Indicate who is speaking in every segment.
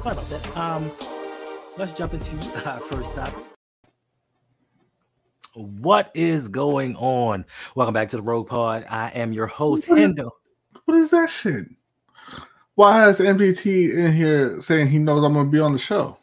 Speaker 1: Sorry about that. Um, let's jump into our first topic. What is going on? Welcome back to the RouG Pod. I am your host,
Speaker 2: What is-
Speaker 1: Hendo.
Speaker 2: What is that shit? Why has MPT in here saying he knows I'm gonna be on the show?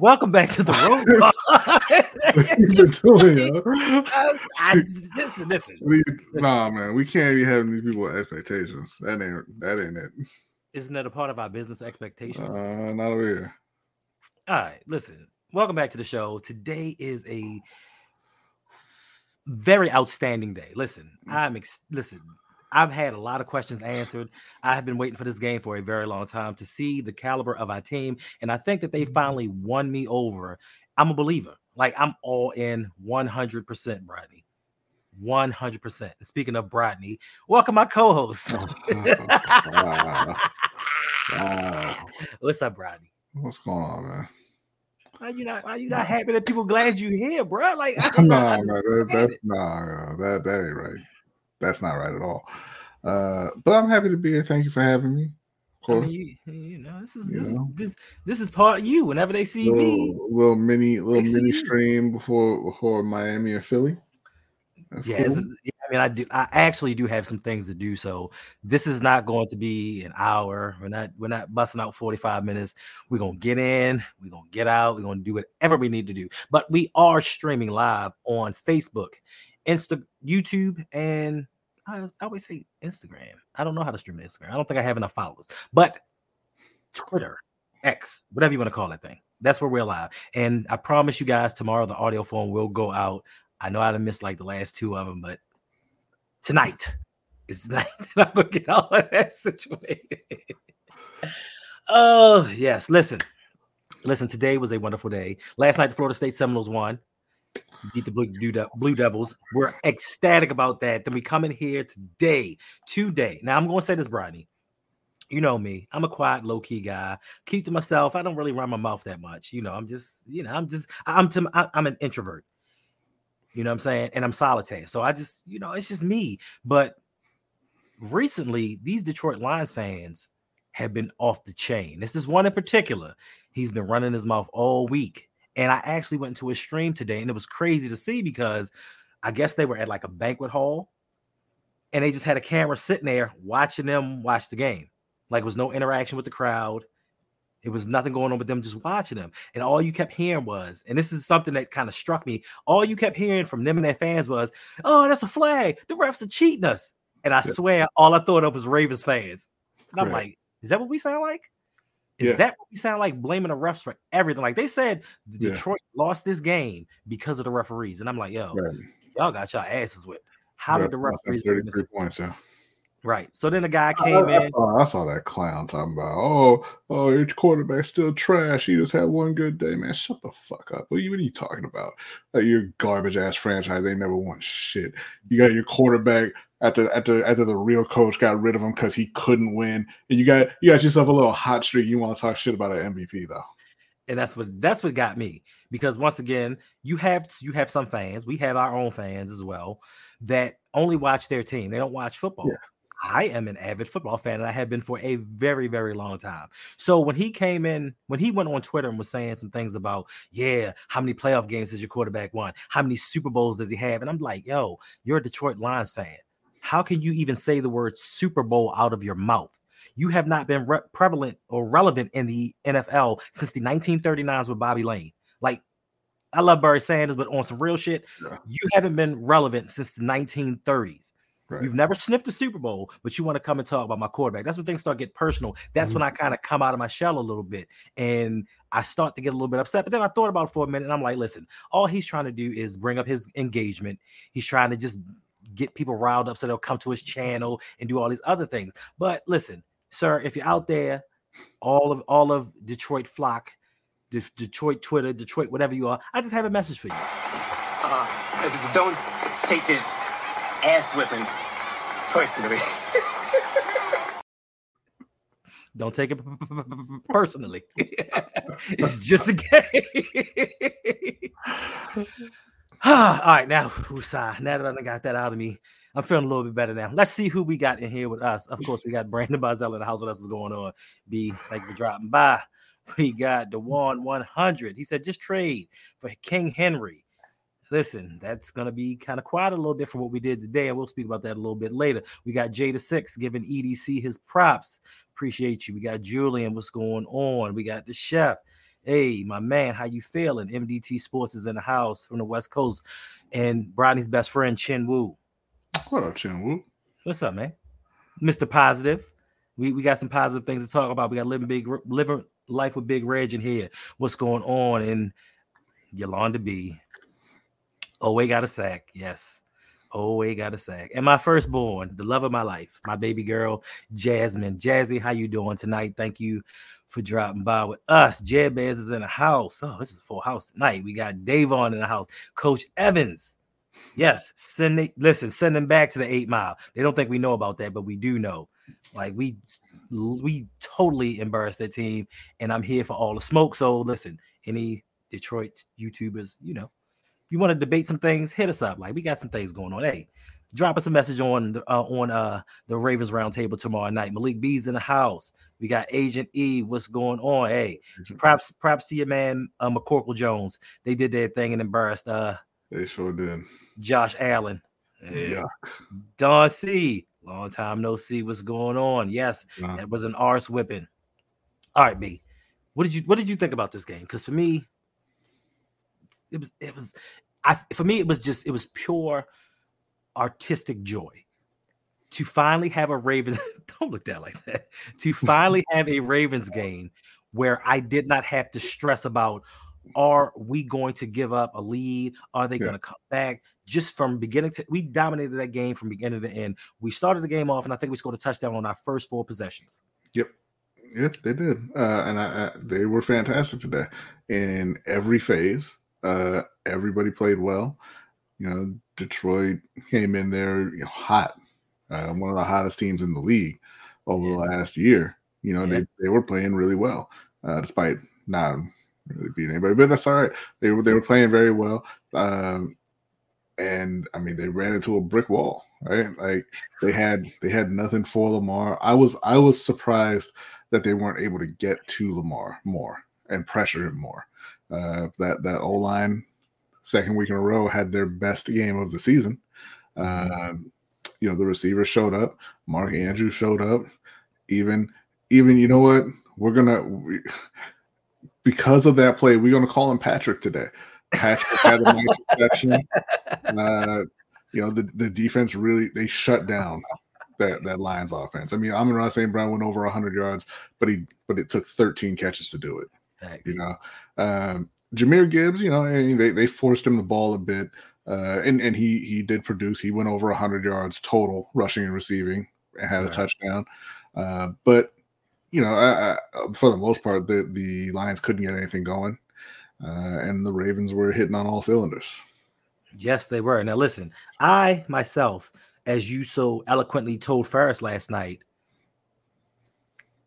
Speaker 1: Welcome back to the RouG Pod.
Speaker 2: What you been doing, yo?
Speaker 1: I, I- listen, listen.
Speaker 2: We, nah, man, we can't be having these people with expectations. That ain't that ain't it.
Speaker 1: Isn't that a part of our business expectations?
Speaker 2: Uh, not over here.
Speaker 1: All right, listen. Welcome back to the show. Today is a very outstanding day. Listen, I'm ex- listen. I've had a lot of questions answered. I have been waiting for this game for a very long time to see the caliber of our team, and I think that they mm-hmm. finally won me over. I'm a believer. Like I'm all in 100%, Brodney. 100%. And speaking of Brodney, welcome my co-host.
Speaker 2: Oh, wow. Wow.
Speaker 1: What's up, Brodney?
Speaker 2: What's going on, man?
Speaker 1: Why you not? Why you not happy that people glad you here, bro? Like, I
Speaker 2: nah, man, that, that's nah, nah, that that ain't right. That's not right at all. Uh, but I'm happy to be here. Thank you for having me. Of
Speaker 1: I mean, you, you know, this is this,
Speaker 2: know.
Speaker 1: this this is part of you. Whenever they see me,
Speaker 2: little, little mini little mini stream before before Miami or Philly. That's
Speaker 1: yeah,
Speaker 2: cool.
Speaker 1: I mean, I do. I actually do have some things to do, so this is not going to be an hour. We're not. We're not busting out forty five minutes. We're gonna get in. We're gonna get out. We're gonna do whatever we need to do. But we are streaming live on Facebook, Insta, YouTube, and I, always say Instagram. I don't know how to stream Instagram. I don't think I have enough followers, but Twitter, X, whatever you want to call that thing. That's where we're live. And I promise you guys, tomorrow the audio phone will go out. I know I done missed like the last two of them, but tonight is the night that I'm gonna get all of that situated. oh yes, listen, listen. Today was a wonderful day. Last night, the Florida State Seminoles won, beat the Blue, Blue De- Blue Devils. We're ecstatic about that. Then we come in here today, today. Now I'm gonna say this, Brodney. You know me. I'm a quiet, low key guy. Keep to myself. I don't really run my mouth that much. You know, I'm just, you know, I'm just, I'm to, I'm an introvert. You know what I'm saying? And I'm solitary. So I just, you know, it's just me. But recently, these Detroit Lions fans have been off the chain. This is one in particular. He's been running his mouth all week. And I actually went into a stream today, and it was crazy to see because I guess they were at like a banquet hall and they just had a camera sitting there watching them watch the game. Like, it was no interaction with the crowd. It was nothing going on with them just watching them. And all you kept hearing was, and this is something that kind of struck me, all you kept hearing from them and their fans was, oh, that's a flag. The refs are cheating us. And I
Speaker 2: Yeah.
Speaker 1: swear, all I thought of was Ravens fans. And I'm
Speaker 2: Right.
Speaker 1: like, is that what we sound like? Is
Speaker 2: Yeah.
Speaker 1: that what we sound like blaming the refs for everything? Like they said,
Speaker 2: Yeah.
Speaker 1: Detroit lost this game because of the referees. And I'm like, yo,
Speaker 2: Right.
Speaker 1: y'all got y'all asses whipped. How did the referees win this?
Speaker 2: 33 points, yeah.
Speaker 1: Right. So then the guy came
Speaker 2: I
Speaker 1: in.
Speaker 2: saw, I saw that clown talking about, oh, oh, your quarterback's still trash. He just had one good day, man. Shut the fuck up. What are you, what are you talking about? Like your garbage ass franchise ain't never won shit. You got your quarterback after after after the real coach got rid of him because he couldn't win, and you got you got yourself a little hot streak. You want to talk shit about an MVP though?
Speaker 1: and that's what that's what got me because once again you have you have some fans we have our own fans as well that only watch their team they don't watch football
Speaker 2: Yeah.
Speaker 1: I am an avid football fan and i have been for a very very long time. So when he came in when he went on twitter and was saying some things about yeah how many playoff games has your quarterback won? How many super bowls does he have? And i'm like yo you're a detroit lions fan. How can you even say the word super bowl out of your mouth? You have not been re- prevalent or relevant in the NFL since the 1939s with Bobby Layne. Like, I love Barry Sanders, but on some real shit, you haven't been relevant since the 1930s.
Speaker 2: Right.
Speaker 1: You've never sniffed a Super Bowl, but you want to come and talk about my quarterback. That's when things start getting personal. That's
Speaker 2: Mm-hmm.
Speaker 1: when I kind of come out of my shell a little bit and I start to get a little bit upset. But then I thought about it for a minute and I'm like, listen, all he's trying to do is bring up his engagement. He's trying to just get people riled up so they'll come to his channel and do all these other things. But listen, sir, if you're out there, all of all of Detroit flock, De- Detroit Twitter, Detroit, whatever you are, I just have a message for you.
Speaker 3: Uh, don't take this ass whipping personally.
Speaker 1: Don't take it personally. it's just a game. All right, now, Usai, now that I got that out of me, I'm feeling a little bit better now. Let's see who we got in here with us. Of course, we got Brandon Bazel in the house. What else is going on? B, thank you for dropping by. We got Dewan 100. He said, just trade for King Henry. Listen, that's going to be kind of quiet a little bit from what we did today, and we'll speak about that a little bit later. We got Jada Six giving EDC his props. Appreciate you. We got Julian. What's going on? We got the chef. Hey, my man, how you feeling? MDT Sports is in the house from the West Coast, and Bronny's best friend Chin Wu.
Speaker 2: What up, Chin Wu?
Speaker 1: What's up, man? Mr. Positive. We, we got some positive things to talk about. We got living big living life with Big Reg in here. What's going on in Yolanda B? Oh, we got a sack. Yes. Oh, we got a sack. And my firstborn, the love of my life, my baby girl, Jasmine. Jazzy, how you doing tonight? Thank you for dropping by with us. Jabez is in the house. Oh, this is a full house tonight. We got Davon in the house. Coach Evans. Yes, send it. Listen, send them back to the eight mile. They don't think we know about that, but we do know. Like we, we totally embarrassed that team, and I'm here for all the smoke. So listen, any Detroit YouTubers, you know, you want to debate some things, hit us up. Like we got some things going on. Hey, drop us a message on the uh, on uh the Ravens Roundtable tomorrow night. Malik B's in the house. We got Agent E. What's going on? Hey, props props to your man uh, McCorkle Jones. They did their thing and embarrassed uh
Speaker 2: They sure did.
Speaker 1: Josh Allen.
Speaker 2: Yeah.
Speaker 1: Don C. Long time no see. What's going on? Yes,
Speaker 2: Nah.
Speaker 1: that was an arse whipping. All right, B. What did you what did you think about this game? Because for me, it was it was I for me it was just it was pure artistic joy to finally have a Ravens. don't look that like that. To finally have a Ravens game where I did not have to stress about are we going to give up a lead? Are they
Speaker 2: Yeah.
Speaker 1: going to come back? Just from beginning to we dominated that game from beginning to end. We started the game off, and I think we scored a touchdown on our first four possessions.
Speaker 2: Yep, yep, they did, uh, and I, I, they were fantastic today in every phase. Uh, everybody played well. You know, Detroit came in there you know, hot, uh, one of the hottest teams in the league over the last year. You know,
Speaker 1: Yeah.
Speaker 2: they, they were playing really well, uh, despite not really beating anybody, but that's all right. They were they were playing very well, um, and I mean they ran into a brick wall, right? Like they had they had nothing for Lamar. I was I was surprised that they weren't able to get to Lamar more and pressure him more. Uh, that that O line second week in a row had their best game of the season. Um, you know the receivers showed up. Mark Andrews showed up. Even even you know what we're gonna we, because of that play we're gonna call him Patrick today. Patrick had a nice reception. Uh, you know the the defense really they shut down that that Lions offense. I mean, I'm not saying Brown went over 100 yards, but he but it took 13 catches to do it.
Speaker 1: Thanks.
Speaker 2: You know, um, Jahmyr Gibbs. You know, I mean, they they forced him the ball a bit, uh, and and he he did produce. He went over 100 yards total rushing and receiving, and had a touchdown. Uh, but you know, I, I, for the most part, the the Lions couldn't get anything going, uh, and the Ravens were hitting on all cylinders.
Speaker 1: Yes, they were. Now listen, I myself, as you so eloquently told Ferris last night,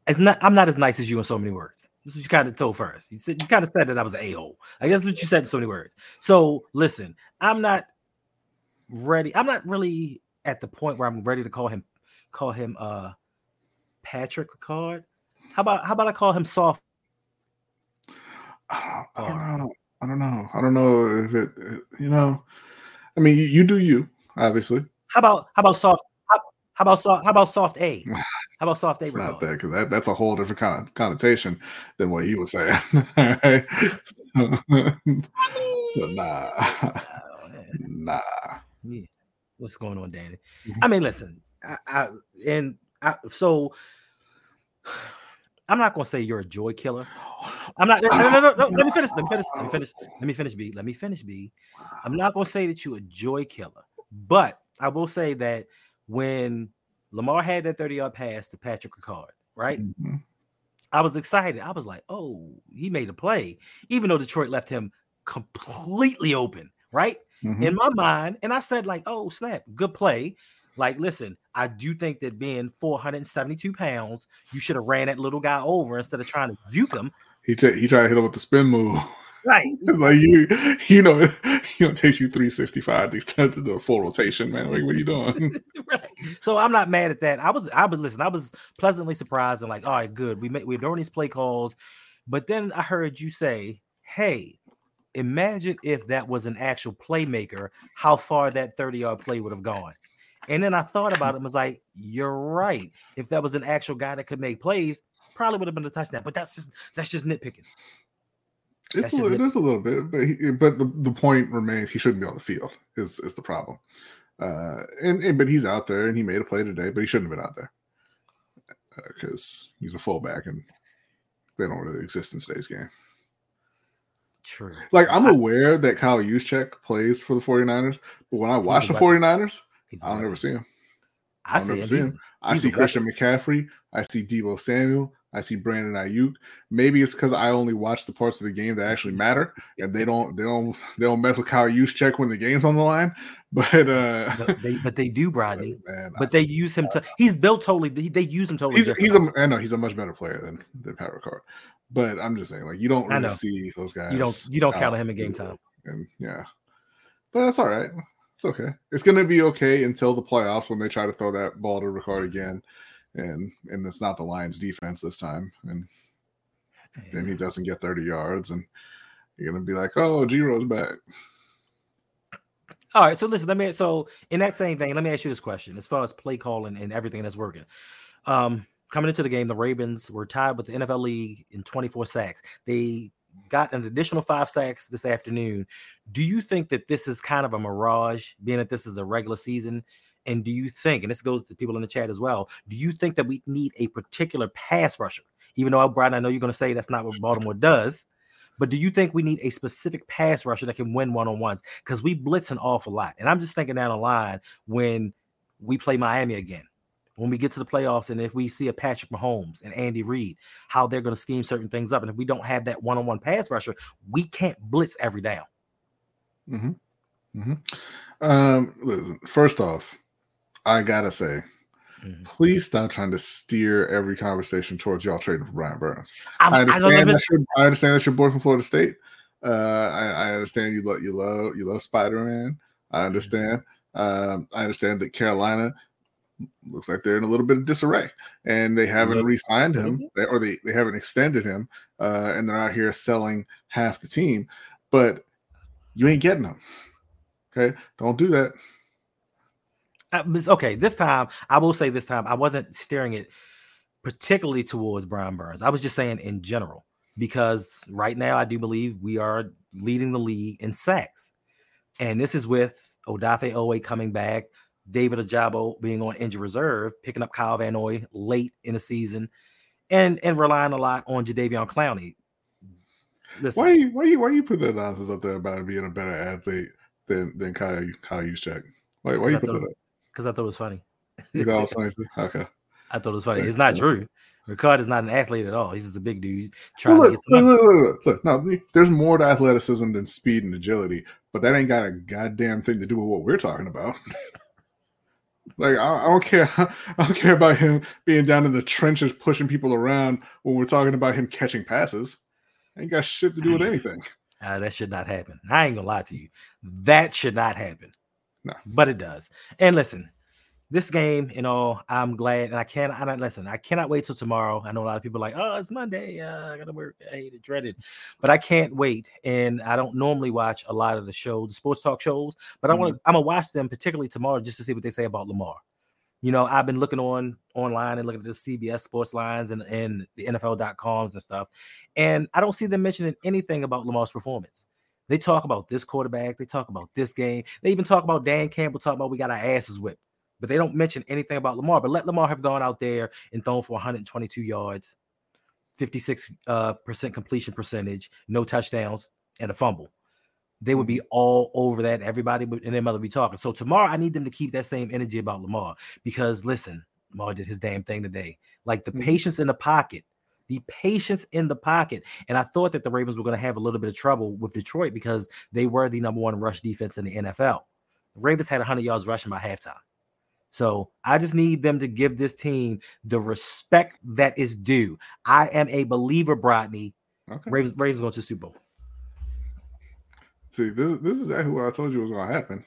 Speaker 1: as not I'm not as nice as you in so many words. This is what you kind of told first. You said you kind of said that I was an a-hole. I guess what you said in so many words. So listen, I'm not ready. I'm not really at the point where I'm ready to call him call him uh Patrick Ricard. How about how about I call him soft?
Speaker 2: I don't, I don't know. I don't know. I don't know if it. You know, I mean, you, you do you, obviously.
Speaker 1: How about how about soft? How, about soft? How about soft A? How about soft A?
Speaker 2: It's not that because that, that's a whole different kind of connotation than what he was saying. Right. Nah,
Speaker 1: Oh,
Speaker 2: nah.
Speaker 1: Yeah. What's going on, Danny?
Speaker 2: Mhm.
Speaker 1: I mean, listen, I, I and I so I'm not gonna say you're a joy killer. I'm not. No, no, no, no, no, Let me finish. Let me finish. Let me finish. Let me finish. B. Let me finish. B. I'm not gonna say that you're a joy killer, but I will say that when Lamar had that 30 yard pass to Patrick Ricard, right?
Speaker 2: Mhm.
Speaker 1: I was excited. I was like, oh, he made a play, even though Detroit left him completely open, right?
Speaker 2: Mhm.
Speaker 1: In my mind, and I said, like, oh, snap, good play. Like, listen, I do think that being 472 pounds, you should have ran that little guy over instead of trying to juke him.
Speaker 2: He tried, he tried to hit him with the spin move.
Speaker 1: Right.
Speaker 2: like you, you know, you know, it takes you 365 to to do a full rotation, man. Like, what are you doing?
Speaker 1: right. So I'm not mad at that. I was, I was listen, I was pleasantly surprised and like, all right, good. We made we're doing these play calls, but then I heard you say, Hey, imagine if that was an actual playmaker, how far that 30 yard play would have gone. And then I thought about it and was like, You're right. If that was an actual guy that could make plays, probably would have been a touchdown. But that's just that's just nitpicking.
Speaker 2: It's a, little-
Speaker 1: it.
Speaker 2: is a little bit, but he, but the, the point remains he shouldn't be on the field. Is is the problem? Uh, and, and but he's out there and he made a play today, but he shouldn't have been out there because he's a fullback and they don't really exist in today's game.
Speaker 1: True.
Speaker 2: Like I'm
Speaker 1: I-
Speaker 2: aware that Kyle Juszczyk plays for the 49ers, but when I watch the
Speaker 1: weapon.
Speaker 2: 49ers,
Speaker 1: He's a
Speaker 2: I don't ever see him.
Speaker 1: I
Speaker 2: I'll
Speaker 1: see him.
Speaker 2: see
Speaker 1: He's-
Speaker 2: him. I
Speaker 1: he's
Speaker 2: see Christian McCaffrey. I see Deebo Samuel. I see Brandon Aiyuk. Maybe it's because I only watch the parts of the game that actually matter, and they don't they don't they don't mess with Kyle Juszczyk when the game's on the line. But uh,
Speaker 1: but they but they do, Brodney.
Speaker 2: man,
Speaker 1: But they use him to. He's built totally. They use him totally.
Speaker 2: he's he's a I know he's a much better player than than Pat Ricard. But I'm just saying, like you don't
Speaker 1: I
Speaker 2: really see those guys.
Speaker 1: you don't you don't count him in game time.
Speaker 2: and yeah, but that's all right. It's okay. It's gonna be okay until the playoffs when they try to throw that ball to Ricard again, and and it's not the Lions' defense this time, and then he doesn't get 30 yards, and you're gonna be like, oh, Giro's back.
Speaker 1: All right, so listen, let me so in that same vein, let me ask you this question as far as play calling and everything that's working. Um, coming into the game, the Ravens were tied with the NFL league in 24 sacks. They got an additional five sacks this afternoon. Do you think that this is kind of a mirage, being that this is a regular season? And do you think, and this goes to people in the chat as well, do you think that we need a particular pass rusher? Even though, Brian, I know you're going to say that's not what Baltimore does, but do you think we need a specific pass rusher that can win one on ones? Because we blitz an awful lot. And I'm just thinking down the line when we play Miami again, when we get to the playoffs, and if we see a Patrick Mahomes and Andy Reid, how they're going to scheme certain things up. And if we don't have that one on one pass rusher, we can't blitz every down.
Speaker 2: hmm hmm Um, listen, first off, I gotta say,
Speaker 1: Mhm.
Speaker 2: please stop trying to steer every conversation towards y'all trading for Brian Burns.
Speaker 1: I,
Speaker 2: I
Speaker 1: I
Speaker 2: understand,
Speaker 1: know.
Speaker 2: that's your, I understand that's your boy from Florida State. Uh, I, I understand you love you love you love Spider Man. I understand. Um, I understand that Carolina looks like they're in a little bit of disarray, and they haven't
Speaker 1: Little-
Speaker 2: re-signed him, or they they haven't extended him, uh, and they're out here selling half the team. But you ain't getting them. Okay, don't do that.
Speaker 1: Uh, okay, this time I will say this time I wasn't steering it particularly towards Brian Burns. I was just saying in general because right now I do believe we are leading the league in sacks, and this is with Odafe Oweh coming back, David Ojabo being on injured reserve, picking up Kyle Van Noy late in the season, and and relying a lot on Jadeveon Clowney. Listen,
Speaker 2: Why you why you why you put that nonsense up there about being a better athlete than than Kyle Kyle Juszczyk? Why why you put that up?
Speaker 1: Because I thought it was funny.
Speaker 2: You thought it was funny too? Okay.
Speaker 1: I thought it was funny. It's not true. Ricard is not an athlete at all. He's just a big dude trying
Speaker 2: Well,
Speaker 1: to get some.
Speaker 2: look, look, look, look, look. No, there's more to athleticism than speed and agility, but that ain't got a goddamn thing to do with what we're talking about. like I, I don't care. I don't care about him being down in the trenches pushing people around when we're talking about him catching passes. Ain't got shit to do with anything.
Speaker 1: Uh, that should not happen. I ain't gonna lie to you. That should not happen.
Speaker 2: No.
Speaker 1: But it does. And listen, this game, you know, I'm glad, and I can't. I don't listen. I cannot wait till tomorrow. I know a lot of people are like, oh, it's Monday. Uh, I gotta work. I hate it, dreaded. But I can't wait. And I don't normally watch a lot of the shows, the sports talk shows. But I want. to I'm gonna watch them particularly tomorrow just to see what they say about Lamar. You know, I've been looking on online and looking at the CBS sports lines and, and the NFL.coms and stuff. And I don't see them mentioning anything about Lamar's performance. They talk about this quarterback. They talk about this game. They even talk about Dan Campbell. Talk about we got our asses whipped, but they don't mention anything about Lamar. But let Lamar have gone out there and thrown for 122 yards, 56 uh, percent completion percentage, no touchdowns, and a fumble. They would be all over that. Everybody would, and their mother be talking. So tomorrow, I need them to keep that same energy about Lamar because listen, Lamar did his damn thing today. Like the
Speaker 2: Mhm.
Speaker 1: patience in the pocket, the patience in the pocket. And I thought that the Ravens were going to have a little bit of trouble with Detroit because they were the number one rush defense in the NFL. The Ravens had 100 yards rushing by halftime. So I just need them to give this team the respect that is due. I am a believer, Brodney.
Speaker 2: Okay.
Speaker 1: Ravens, Ravens going to the Super Bowl.
Speaker 2: See, this this is exactly what I told you was gonna happen.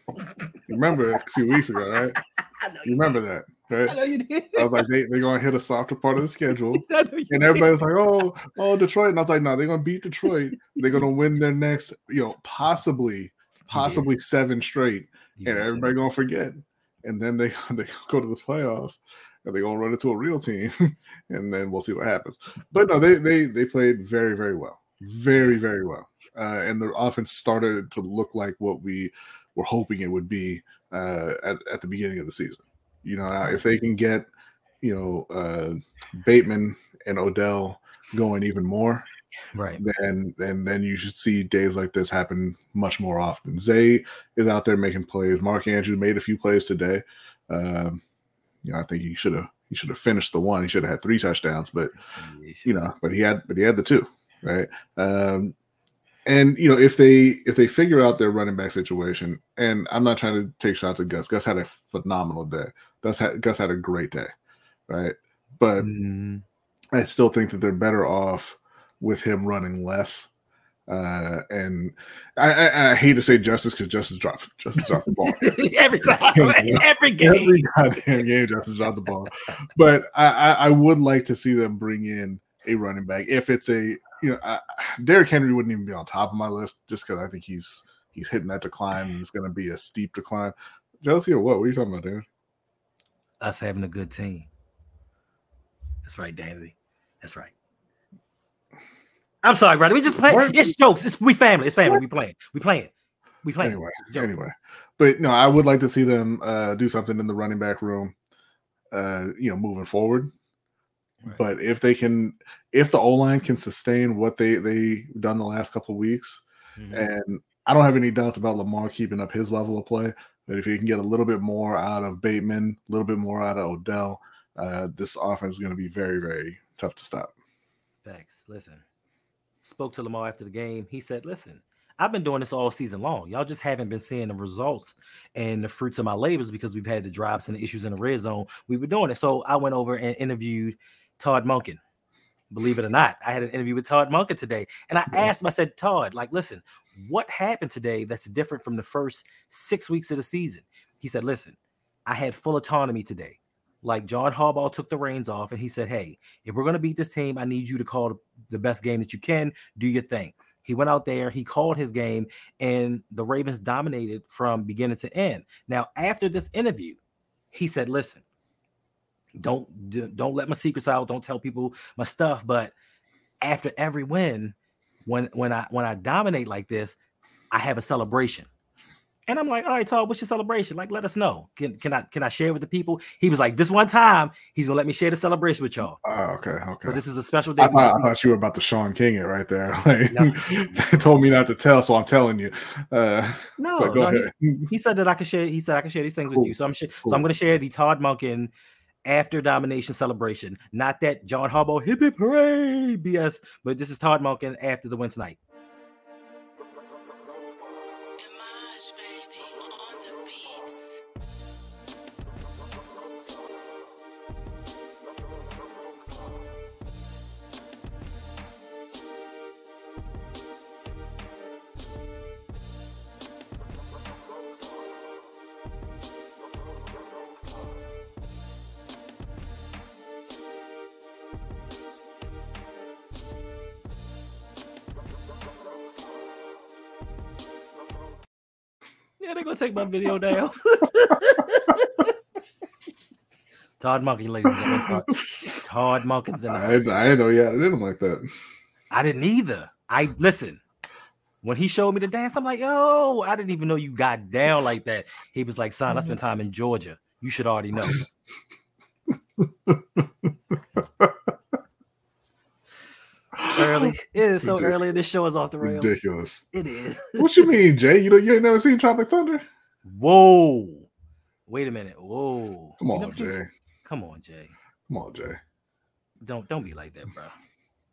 Speaker 2: Remember a few weeks ago, right?
Speaker 1: I know
Speaker 2: You remember that, right?
Speaker 1: I
Speaker 2: right?
Speaker 1: know you did.
Speaker 2: I was like, they they're gonna hit a softer part of the schedule.
Speaker 1: I know you
Speaker 2: And
Speaker 1: did.
Speaker 2: everybody was like, "Oh, oh, Detroit," and I was like, "No, they're gonna beat Detroit. They're gonna win their next, you know, possibly, possibly seven straight,
Speaker 1: You
Speaker 2: and
Speaker 1: did
Speaker 2: everybody gonna forget. And then they they go to the playoffs, and they're gonna run into a real team, and then we'll see what happens. But no, they they they played very very well, very very well, uh, and the offense started to look like what we were hoping it would be uh, at at the beginning of the season. You know, if they can get you know uh, Bateman and Odell going even more,
Speaker 1: right.
Speaker 2: then then then you should see days like this happen much more often. Zay is out there making plays. Mark Andrew made a few plays today. Um, you know, I think he should have he should have finished the one. He should have had three touchdowns, but you know, but he had but he had the two, right? Um, and you know, if they if they figure out their running back situation, and I'm not trying to take shots at Gus. Gus had a phenomenal day. Gus had Gus had a great day, right? But
Speaker 1: Mm,
Speaker 2: I still think that they're better off with him running less. Uh, and I, I, I hate to say Justice because Justice dropped Justice dropped the ball
Speaker 1: every time, every game.
Speaker 2: every goddamn game. Justice dropped the ball, but I, I, I would like to see them bring in a running back if it's a you know I, Derrick Henry wouldn't even be on top of my list just because I think he's he's hitting that decline and it's going to be a steep decline. Jealousy or what? What are you talking about, dude?
Speaker 1: Us having a good team. That's right, Danny. That's right. I'm sorry, brother. We just play.
Speaker 2: What?
Speaker 1: It's jokes. It's we family. It's family. We playing. We playing. We playing.
Speaker 2: anyway, anyway, but no, I would like to see them uh, do something in the running back room, uh, you know, moving forward.
Speaker 1: Right.
Speaker 2: But if they can, if the O line can sustain what they they done the last couple of weeks,
Speaker 1: Mhm.
Speaker 2: and I don't have any doubts about Lamar keeping up his level of play. But if he can get a little bit more out of Bateman, a little bit more out of Odell, uh, this offense is going to be very very tough to stop.
Speaker 1: Thanks. Listen, spoke to Lamar after the game. He said, "Listen, I've been doing this all season long. Y'all just haven't been seeing the results and the fruits of my labors because we've had the drops and the issues in the red zone. We've been doing it. So I went over and interviewed Todd Monken. Believe it or not, I had an interview with Todd Monken today, and I asked him. I said, Todd, like, listen, what happened today that's different from the first six weeks of the season? He said, listen, I had full autonomy today. Like John Harbaugh took the reins off, and he said, hey." if we're going to beat this team, I need you to call the best game that you can. Do your thing. He went out there, he called his game, and the Ravens dominated from beginning to end. Now, after this interview, he said, "Listen, don't don't let my secrets out. Don't tell people my stuff. But after every win, when when I when I dominate like this, I have a celebration." And I'm like, all right, Todd, what's your celebration? Like, let us know. Can can I can I share with the people? He was like, this one time, he's gonna let me share the celebration with y'all.
Speaker 2: Oh, okay, okay.
Speaker 1: So this is a special day.
Speaker 2: I thought, I thought you were about to Sean King it right there. Like,
Speaker 1: No.
Speaker 2: they told me not to tell, so I'm telling you. Uh,
Speaker 1: no,
Speaker 2: go
Speaker 1: no, he-
Speaker 2: ahead.
Speaker 1: he said that I could share. He said I can share these things with you. So I'm sh-
Speaker 2: Cool.
Speaker 1: so I'm to share the Todd Monken after domination celebration. Not that John Harbaugh hip hip hooray BS, but this is Todd Monken after the win tonight. Yeah, they're gonna take my video down. Todd Monken, ladies and gentlemen. Todd, Todd Monken's in the
Speaker 2: I, I
Speaker 1: house.
Speaker 2: didn't know you had it in him like that.
Speaker 1: I didn't either. I listen. When he showed me the dance, I'm like, oh, I didn't even know you got down like that. He was like, son, I spent mm-hmm. time in Georgia. You should already know. early. It is so
Speaker 2: Ridic-
Speaker 1: early. This show is off the rails.
Speaker 2: Ridiculous.
Speaker 1: It is.
Speaker 2: What you mean, Jay? You know you ain't never seen Tropic Thunder?
Speaker 1: Whoa. Wait a minute. Whoa.
Speaker 2: Come on,
Speaker 1: never seen-
Speaker 2: Jay.
Speaker 1: Come on, Jay.
Speaker 2: Come on, Jay.
Speaker 1: Don't don't be like that, bro.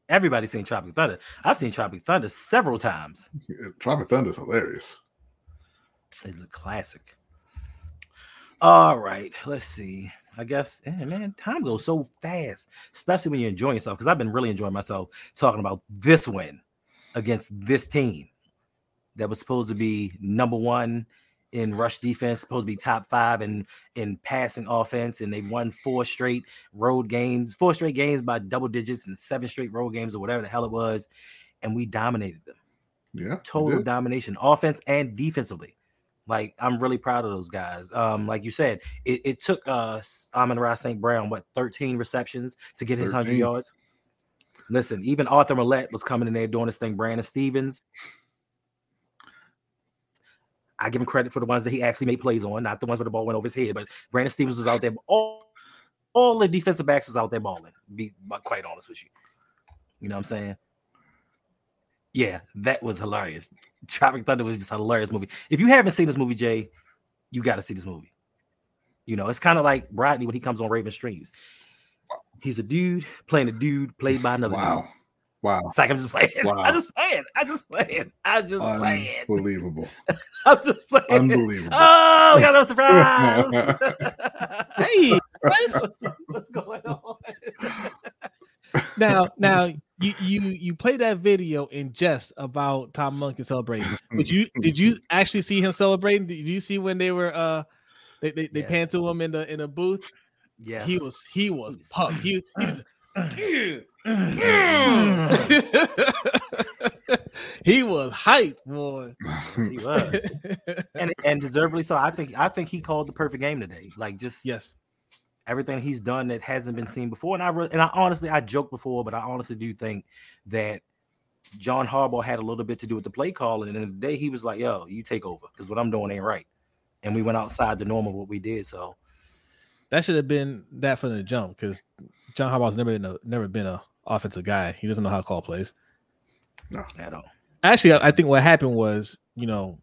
Speaker 1: Everybody's seen Tropic Thunder. I've seen Tropic Thunder several times.
Speaker 2: Yeah, Tropic Thunder is hilarious.
Speaker 1: It's a classic. All right, let's see. I guess, eh, man, time goes so fast, especially when you're enjoying yourself. Because I've been really enjoying myself talking about this win against this team that was supposed to be number one in rush defense, supposed to be top five in in passing offense, and they won four straight road games, four straight games by double digits, and seven straight road games or whatever the hell it was, and we dominated them
Speaker 2: Yeah.
Speaker 1: total domination, offense and defensively. Like I'm really proud of those guys. Um, like you said, it, it took uh Amon-Ra St. Brown what 13 receptions to get his 100 yards. Listen, even Arthur Maulet was coming in there doing this thing. Brandon Stephens. I give him credit for the ones that he actually made plays on, not the ones where the ball went over his head. But Brandon Stephens was out there. All, all the defensive backs was out there balling. Be quite honest with you. You know what I'm saying? Yeah, that was hilarious. Tropic Thunder was just a hilarious movie. If you haven't seen this movie, Jay, you got to see this movie. You know, it's kind of like Rodney when he comes on Raven Streams. He's a dude playing a dude played by another dude.
Speaker 2: Wow. Wow.
Speaker 1: It's like I'm just playing.
Speaker 2: Wow.
Speaker 1: I just playing. I just playing. I just playing.
Speaker 2: Unbelievable.
Speaker 1: I'm just playing.
Speaker 2: Unbelievable.
Speaker 1: Oh, we got no surprise.
Speaker 4: Hey,
Speaker 1: what's, what's going on?
Speaker 4: now now you you you played that video in jest about Tom Monken celebrating. But you did you actually see him celebrating? Did you see when they were uh they they, they
Speaker 1: Yes.
Speaker 4: panned to him in the in a booth?
Speaker 1: Yeah,
Speaker 4: He was he was pumped. He, he he was hyped, boy.
Speaker 1: he was, and and deservedly so. I think I think he called the perfect game today. Like just
Speaker 4: yes.
Speaker 1: Everything he's done that hasn't been seen before. And I re- and I honestly I joked before, but I honestly do think that John Harbaugh had a little bit to do with the play call. And in the day he was like, "Yo, you take over because what I'm doing ain't right." And we went outside the norm of what we did. So
Speaker 4: That should have been that from the jump because John Harbaugh's never been a never been a offensive guy. He doesn't know how to call plays.
Speaker 1: No, at all.
Speaker 4: Actually, I I think what happened was, you know,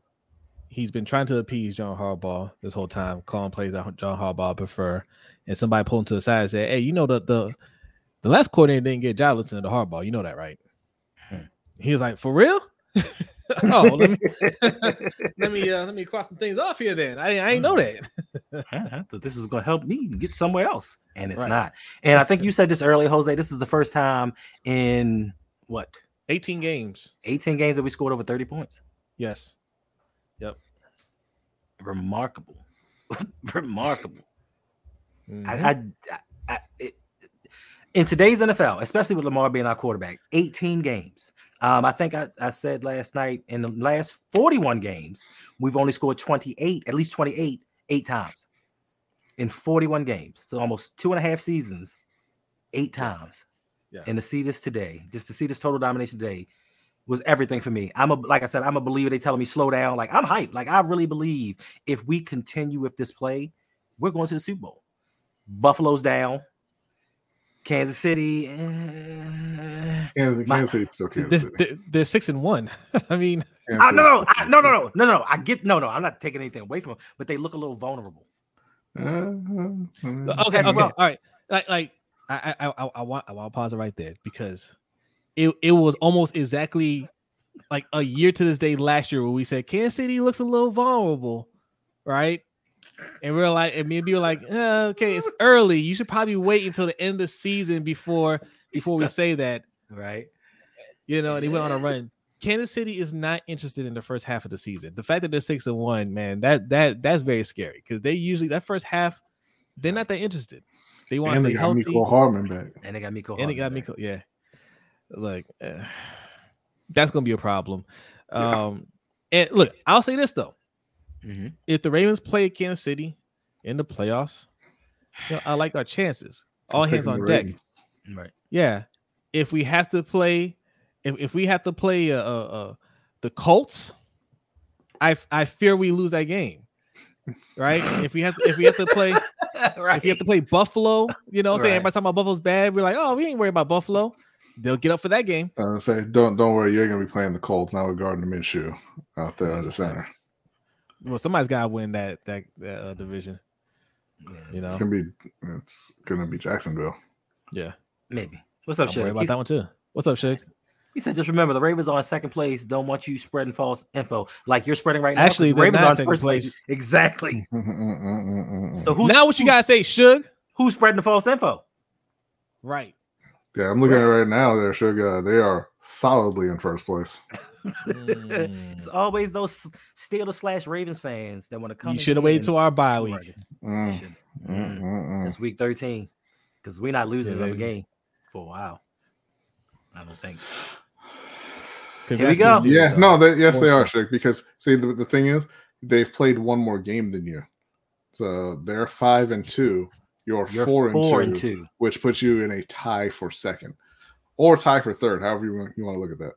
Speaker 4: he's been trying to appease John Harbaugh this whole time, calling plays that John Harbaugh prefer, and somebody pulled him to the side and said, "Hey, you know the the the last coordinator didn't get a job listening to Harbaugh. You know that, right?"
Speaker 1: Hmm.
Speaker 4: He was like, "For real." oh, let me let me uh, let me cross some things off here. Then I I ain't know that.
Speaker 1: I thought this was going to help me get somewhere else, and it's
Speaker 4: Right.
Speaker 1: not. And I think you said this earlier, Jose. This is the first time in what
Speaker 4: 18 games.
Speaker 1: 18 games that we scored over 30 points.
Speaker 4: Yes.
Speaker 1: Remarkable, remarkable.
Speaker 4: Mhm.
Speaker 1: I, I, I, I it, in today's NFL, especially with Lamar being our quarterback, 18 games. Um, I think I, I said last night in the last 41 games, we've only scored 28, at least 28, eight times in 41 games. So almost two and a half seasons, eight times.
Speaker 4: Yeah.
Speaker 1: And to see this today, just to see this total domination today was everything for me. I'm a like I said, I'm a believer. They telling me slow down. Like I'm hyped. Like I really believe if we continue with this play, we're going to the Super Bowl. Buffalo's down. Kansas City. eh.
Speaker 2: Kansas,
Speaker 1: My-
Speaker 2: Kansas City still Kansas
Speaker 4: They're,
Speaker 2: City.
Speaker 4: they're, they're six and one. I mean,
Speaker 2: Kansas
Speaker 1: Ah, no, no, I, no, no, no, no, no. I get no, no. I'm not taking anything away from them, but they look a little vulnerable.
Speaker 2: Uh,
Speaker 4: okay, okay,
Speaker 1: well.
Speaker 4: all right. Like, like I, I, I, I want, I want to pause it right there because it, it was almost exactly like a year to this day last year where we said Kansas City looks a little vulnerable, right? And we are like, and me and we were like, "Uh, okay, it's early. You should probably wait until the end of the season before before we say that,
Speaker 1: Right.
Speaker 4: you know. And he went on a run. Kansas City is not interested in the first half of the season. The fact that they're six and one, man, that that that's very scary because they usually that first half, they're not that interested. They want to
Speaker 2: and
Speaker 4: stay
Speaker 2: they got
Speaker 4: healthy.
Speaker 2: Mecole Hardman back.
Speaker 1: And they got Miko.
Speaker 4: and it got
Speaker 1: Hardman
Speaker 4: me,
Speaker 1: back.
Speaker 4: yeah. Like, uh, that's gonna be a problem. Um, and look, I'll say this though:
Speaker 1: Mhm.
Speaker 4: if the Ravens play Kansas City in the playoffs, you know, I like our chances. All
Speaker 2: I'm
Speaker 4: hands on deck.
Speaker 1: Right.
Speaker 4: Yeah. If we have to play, if, if we have to play a, a, a the Colts, I I fear we lose that game. Right? if we have if we have to play
Speaker 1: right.
Speaker 4: if you have to play Buffalo, you know I'm saying?
Speaker 1: Right.
Speaker 4: Everybody's talking about Buffalo's bad. We're like, oh, we ain't worried about Buffalo. They'll get up for that game.
Speaker 2: Uh, say, don't don't worry, you're gonna be playing the Colts now with Gardner Minshew out there as a center.
Speaker 4: Well, somebody's gotta win that that, that uh, division. You know,
Speaker 2: It's
Speaker 4: know,
Speaker 2: gonna be it's gonna be Jacksonville.
Speaker 4: yeah.
Speaker 1: Maybe. What's up,
Speaker 4: I'm
Speaker 1: Shug?
Speaker 4: about
Speaker 1: He,
Speaker 4: that one too. What's up, Shug?
Speaker 1: he said, just remember the Ravens are in second place. Don't want you spreading false info like you're spreading right now.
Speaker 4: Actually,
Speaker 1: the Ravens are
Speaker 4: in
Speaker 1: in first place.
Speaker 4: place.
Speaker 1: Exactly. So who's
Speaker 4: now what you
Speaker 1: who-
Speaker 4: gotta say, Shug?
Speaker 1: who's spreading the false info?
Speaker 4: Right.
Speaker 2: Yeah, I'm looking at it right now. There, Sugar. They are solidly in first place.
Speaker 1: it's always those Steelers slash Ravens fans that want to come.
Speaker 4: you should have
Speaker 1: here
Speaker 4: waited
Speaker 1: and-
Speaker 4: till our bye week.
Speaker 2: Mm, mm, mm, mm.
Speaker 1: It's week 13 because we're not losing
Speaker 4: Yeah,
Speaker 1: another
Speaker 4: they-
Speaker 1: game for a while. I don't think.
Speaker 4: Congrats
Speaker 1: we
Speaker 4: to
Speaker 1: go.
Speaker 2: Yeah, no, they, yes, they are, Shug. Because see, the, the thing is, they've played one more game than you, so they're five and two. You're,
Speaker 1: You're
Speaker 2: four,
Speaker 1: four,
Speaker 2: and,
Speaker 1: and
Speaker 2: two,
Speaker 1: two.
Speaker 2: which puts you in a tie for second, or tie for third. However you want, you want to look at that.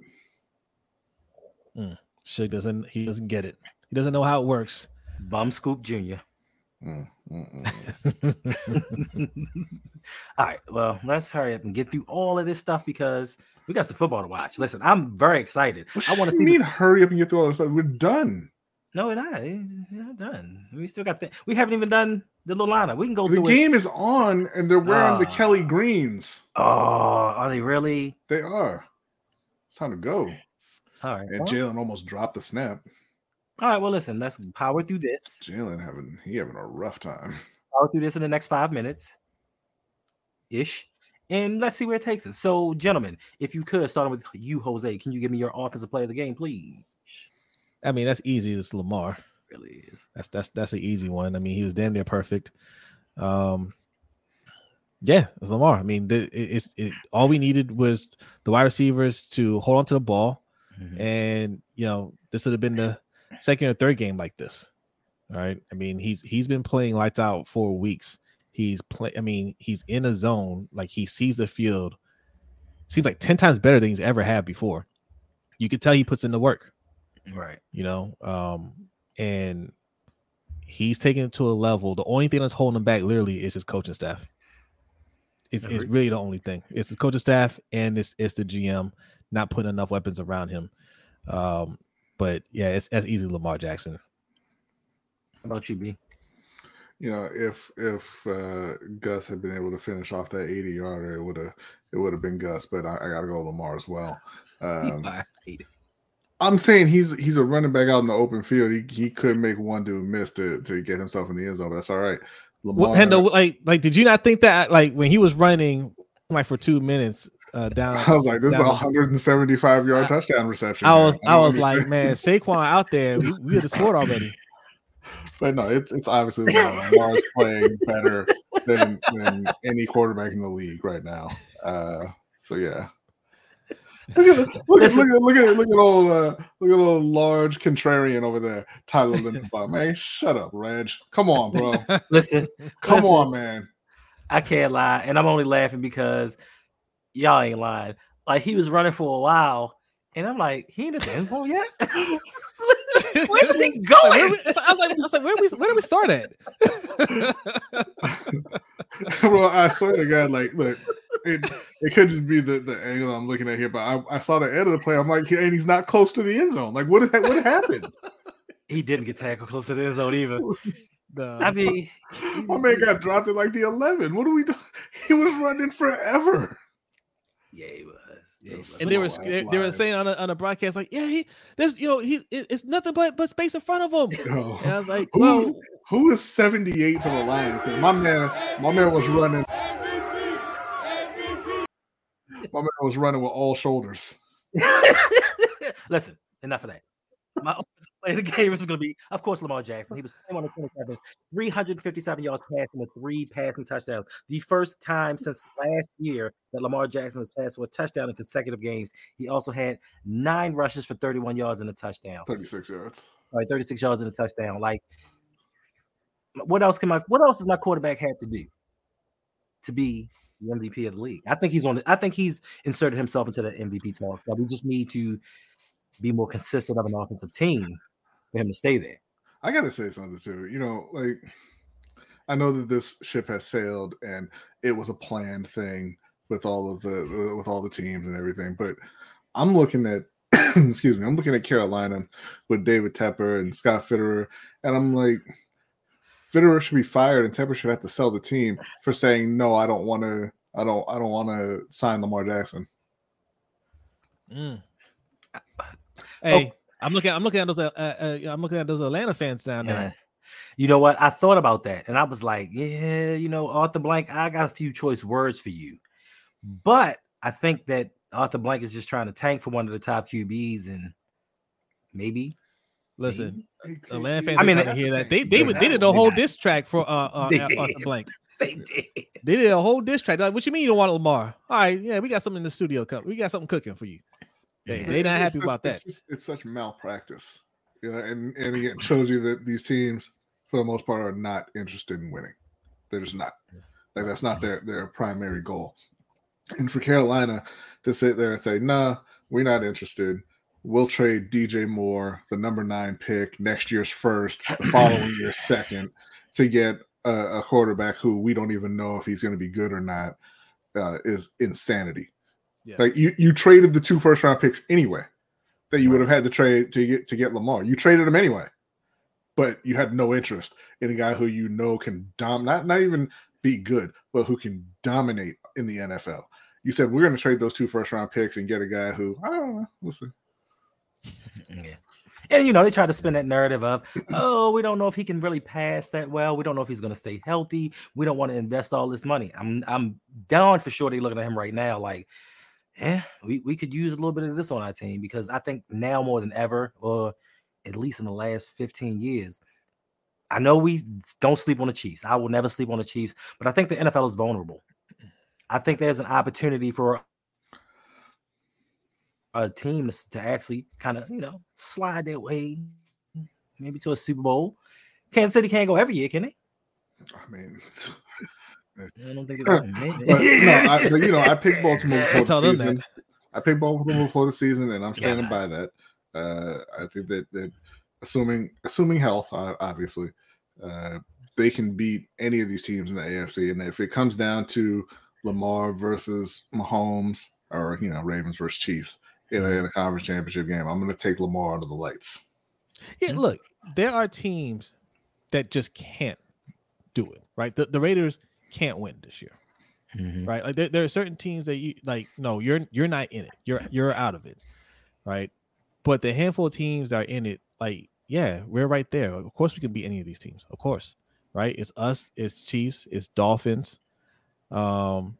Speaker 4: Shug doesn't he doesn't get it. He doesn't know how it works.
Speaker 1: Bum Scoop Jr.
Speaker 2: Mm, mm, mm.
Speaker 1: all right. Well, let's hurry up and get through all of this stuff because we got some football to watch. Listen, I'm very excited. I want to see
Speaker 2: you mean
Speaker 1: this.
Speaker 2: hurry up and get through all this stuff. We're done.
Speaker 1: No, we're not. We're not done. We still got that. We haven't even done the little. We can go
Speaker 2: The
Speaker 1: through it.
Speaker 2: game is on, and they're wearing the
Speaker 1: Ah.
Speaker 2: Kelly greens.
Speaker 1: Oh, are they really?
Speaker 2: They are. It's time to go.
Speaker 1: All right.
Speaker 2: And
Speaker 1: well,
Speaker 2: Jalen almost dropped the snap.
Speaker 1: all right. Well, listen. Let's power through this.
Speaker 2: Jalen having he having a rough time.
Speaker 1: Power through this in the next five minutes, ish, and let's see where it takes us. So, gentlemen, if you could, starting with you, Jose, can you give me your offensive player of the game, please?
Speaker 4: I mean, that's easy. It's Lamar.
Speaker 1: Really is.
Speaker 4: That's that's that's an easy one. I mean, he was damn near perfect. Um, yeah, it's Lamar. I mean, the, it, it's it, all we needed was the wide receivers to hold on to the ball,
Speaker 1: Mhm.
Speaker 4: and you know, this would have been the second or third game like this. All right. I mean, he's he's been playing lights out for weeks. He's play. I mean, he's in a zone like he sees the field. Seems like ten times better than he's ever had before. You could tell he puts in the work
Speaker 1: Right.
Speaker 4: you know um and he's taken it to a level the only thing that's holding him back literally is his coaching staff it's, it's really the only thing it's his coaching staff and it's it's the gm not putting enough weapons around him um but yeah it's as easy lamar jackson
Speaker 1: How about you, B?
Speaker 2: You know, if if uh, Gus had been able to finish off that 80 yarder, it would have it would have been Gus. But I, I got to go Lamar as well. Um,
Speaker 1: I hate it.
Speaker 2: I'm saying he's he's a running back out in the open field. He he could make one dude miss to to get himself in the end zone, but that's all right. Lamar,
Speaker 4: what Hendo, like like did you not think that like when he was running like for two minutes uh down
Speaker 2: I was like, this is a 175 yard
Speaker 4: I-
Speaker 2: touchdown reception.
Speaker 4: I
Speaker 2: man.
Speaker 4: was I
Speaker 2: don't
Speaker 4: was like, man, Saquon out there, we, we would have scored already.
Speaker 2: but no, it's it's obviously Lamar. Lamar's playing better than than any quarterback in the league right now. Uh, so yeah. Look at look at look at look at look at old uh, look at old large contrarian over there, Tyler Linderbaum. Man, shut up, Reg. Come on, bro.
Speaker 1: Listen,
Speaker 2: Come
Speaker 1: listen,
Speaker 2: on, man.
Speaker 1: I can't lie, and I'm only laughing because y'all ain't lying. Like he was running for a while, and I'm like, he ain't at the end zone yet. Where is he
Speaker 4: Like, where
Speaker 1: going?
Speaker 4: we- I was like, I was like, where we where do we start at?
Speaker 2: well, I swear to God, like, look, it, it could just be the, the angle I'm looking at here, but I, I saw the end of the play. I'm like, and he's not close to the end zone. Like, what is that? What happened?
Speaker 1: He didn't get tackled close to the end zone either.
Speaker 4: The-
Speaker 1: I mean,
Speaker 2: My man got dropped at like the 11. What are we doing? He was running forever.
Speaker 1: yeah, he was. Yeah, he was.
Speaker 4: and they were they, they were saying on a, on a broadcast like, yeah, he there's you know he it- it's nothing but but space in front of him.
Speaker 2: Yo, oh.
Speaker 4: And I was like,
Speaker 2: who,
Speaker 4: well,
Speaker 2: who is 78 for the Lions? My man, my man was running. My man was running with all shoulders.
Speaker 1: Listen, enough of that. My offensive player of the game is going to be, of course, Lamar Jackson. He was 21 to 27, 357 yards passing with three passing touchdowns. The first time since last year that Lamar Jackson has passed for a touchdown in consecutive games. He also had nine rushes for 31 yards and a touchdown.
Speaker 2: 36 yards.
Speaker 1: Like 36 yards and a touchdown. Like, what else can my what else does my quarterback have to do to be the MVP of the league? I think he's on. I think he's inserted himself into the MVP talks. But we just need to be more consistent of an offensive team for him to stay there.
Speaker 2: I gotta say something too. You know, like I know that this ship has sailed and it was a planned thing with all of the with all the teams and everything, but I'm looking at excuse me, I'm looking at Carolina with David Tepper and Scott Fitterer, and I'm like, Fitterer should be fired and Tepper should have to sell the team for saying no, I don't want to, I don't, I don't want to sign Lamar Jackson.
Speaker 4: Mm. Hey, I'm looking. I'm looking at those. Uh, uh, I'm looking at those Atlanta fans down
Speaker 1: Yeah.
Speaker 4: there.
Speaker 1: You know what? I thought about that and I was like, yeah, you know, Arthur Blank, I got a few choice words for you. But I think that Arthur Blank is just trying to tank for one of the top QBs and maybe
Speaker 4: Listen,
Speaker 2: He-
Speaker 4: Atlanta
Speaker 2: he-
Speaker 4: fans.
Speaker 1: I
Speaker 4: I
Speaker 1: mean,
Speaker 4: mean,
Speaker 1: uh,
Speaker 4: hear that they
Speaker 2: he-
Speaker 4: they they did a whole
Speaker 1: got-
Speaker 4: diss track for uh, uh
Speaker 1: They
Speaker 4: Arthur
Speaker 1: did.
Speaker 4: Blank.
Speaker 1: they did.
Speaker 4: They did a whole diss track. Like, what you mean you don't want Lamar? All right, yeah, we got something in the studio. Come, we got something cooking for you. They,
Speaker 1: Yeah.
Speaker 4: they not happy
Speaker 2: just-
Speaker 4: about that.
Speaker 2: It's, just, it's such malpractice. You know, and, and again, shows you that these teams, for the most part, are not interested in winning. They're just not. Like that's not their their primary goal. And for Carolina to sit there and say, "Nah, we're not interested. We'll trade DJ Moore, the number nine pick, next year's first, the following year's second, to get a, a quarterback who we don't even know if he's going to be good or not," uh, is insanity.
Speaker 4: Yeah.
Speaker 2: Like you, you traded the two first round picks anyway that you would have had to trade to get to get Lamar. You traded him anyway, but you had no interest in a guy who you know can dom not not even be good, but who can dominate in the NFL. You said we're going to trade those two first round picks and get a guy who I don't know. We'll see.
Speaker 1: Yeah. And you know, they try to spin that narrative of, oh, we don't know if he can really pass that well. We don't know if he's going to stay healthy. We don't want to invest all this money. I'm I'm down for sure. They looking at him right now like, yeah, we, we could use a little bit of this on our team because I think now more than ever, or at least in the last 15 years, I know we don't sleep on the Chiefs. I will never sleep on the Chiefs, but I think the NFL is vulnerable. I think there's an opportunity for a team to, to actually kind of, you know, slide their way maybe to a Super Bowl. Kansas City can't go every year, can they?
Speaker 2: I mean,
Speaker 1: I don't think they
Speaker 2: Sure.
Speaker 1: can.
Speaker 2: but no, I, but, you know, I picked Baltimore before the
Speaker 4: told them
Speaker 2: season. I picked Baltimore before the season, and I'm standing
Speaker 1: Yeah.
Speaker 2: by that. Uh, I think that that assuming assuming health, obviously, uh, they can beat any of these teams in the AFC. And if it comes down to Lamar versus Mahomes, or you know Ravens versus Chiefs in a, in a conference championship game, I'm going to take Lamar under the lights.
Speaker 4: Yeah, look, there are teams that just can't do it. Right, the, the Raiders can't win this year.
Speaker 1: Mhm.
Speaker 4: right? Like there, there are certain teams that you like. No, you're you're not in it. You're you're out of it, right? But the handful of teams that are in it, like yeah, we're right there. Of course, we can beat any of these teams. Of course, right? It's us. It's Chiefs. It's Dolphins. Um,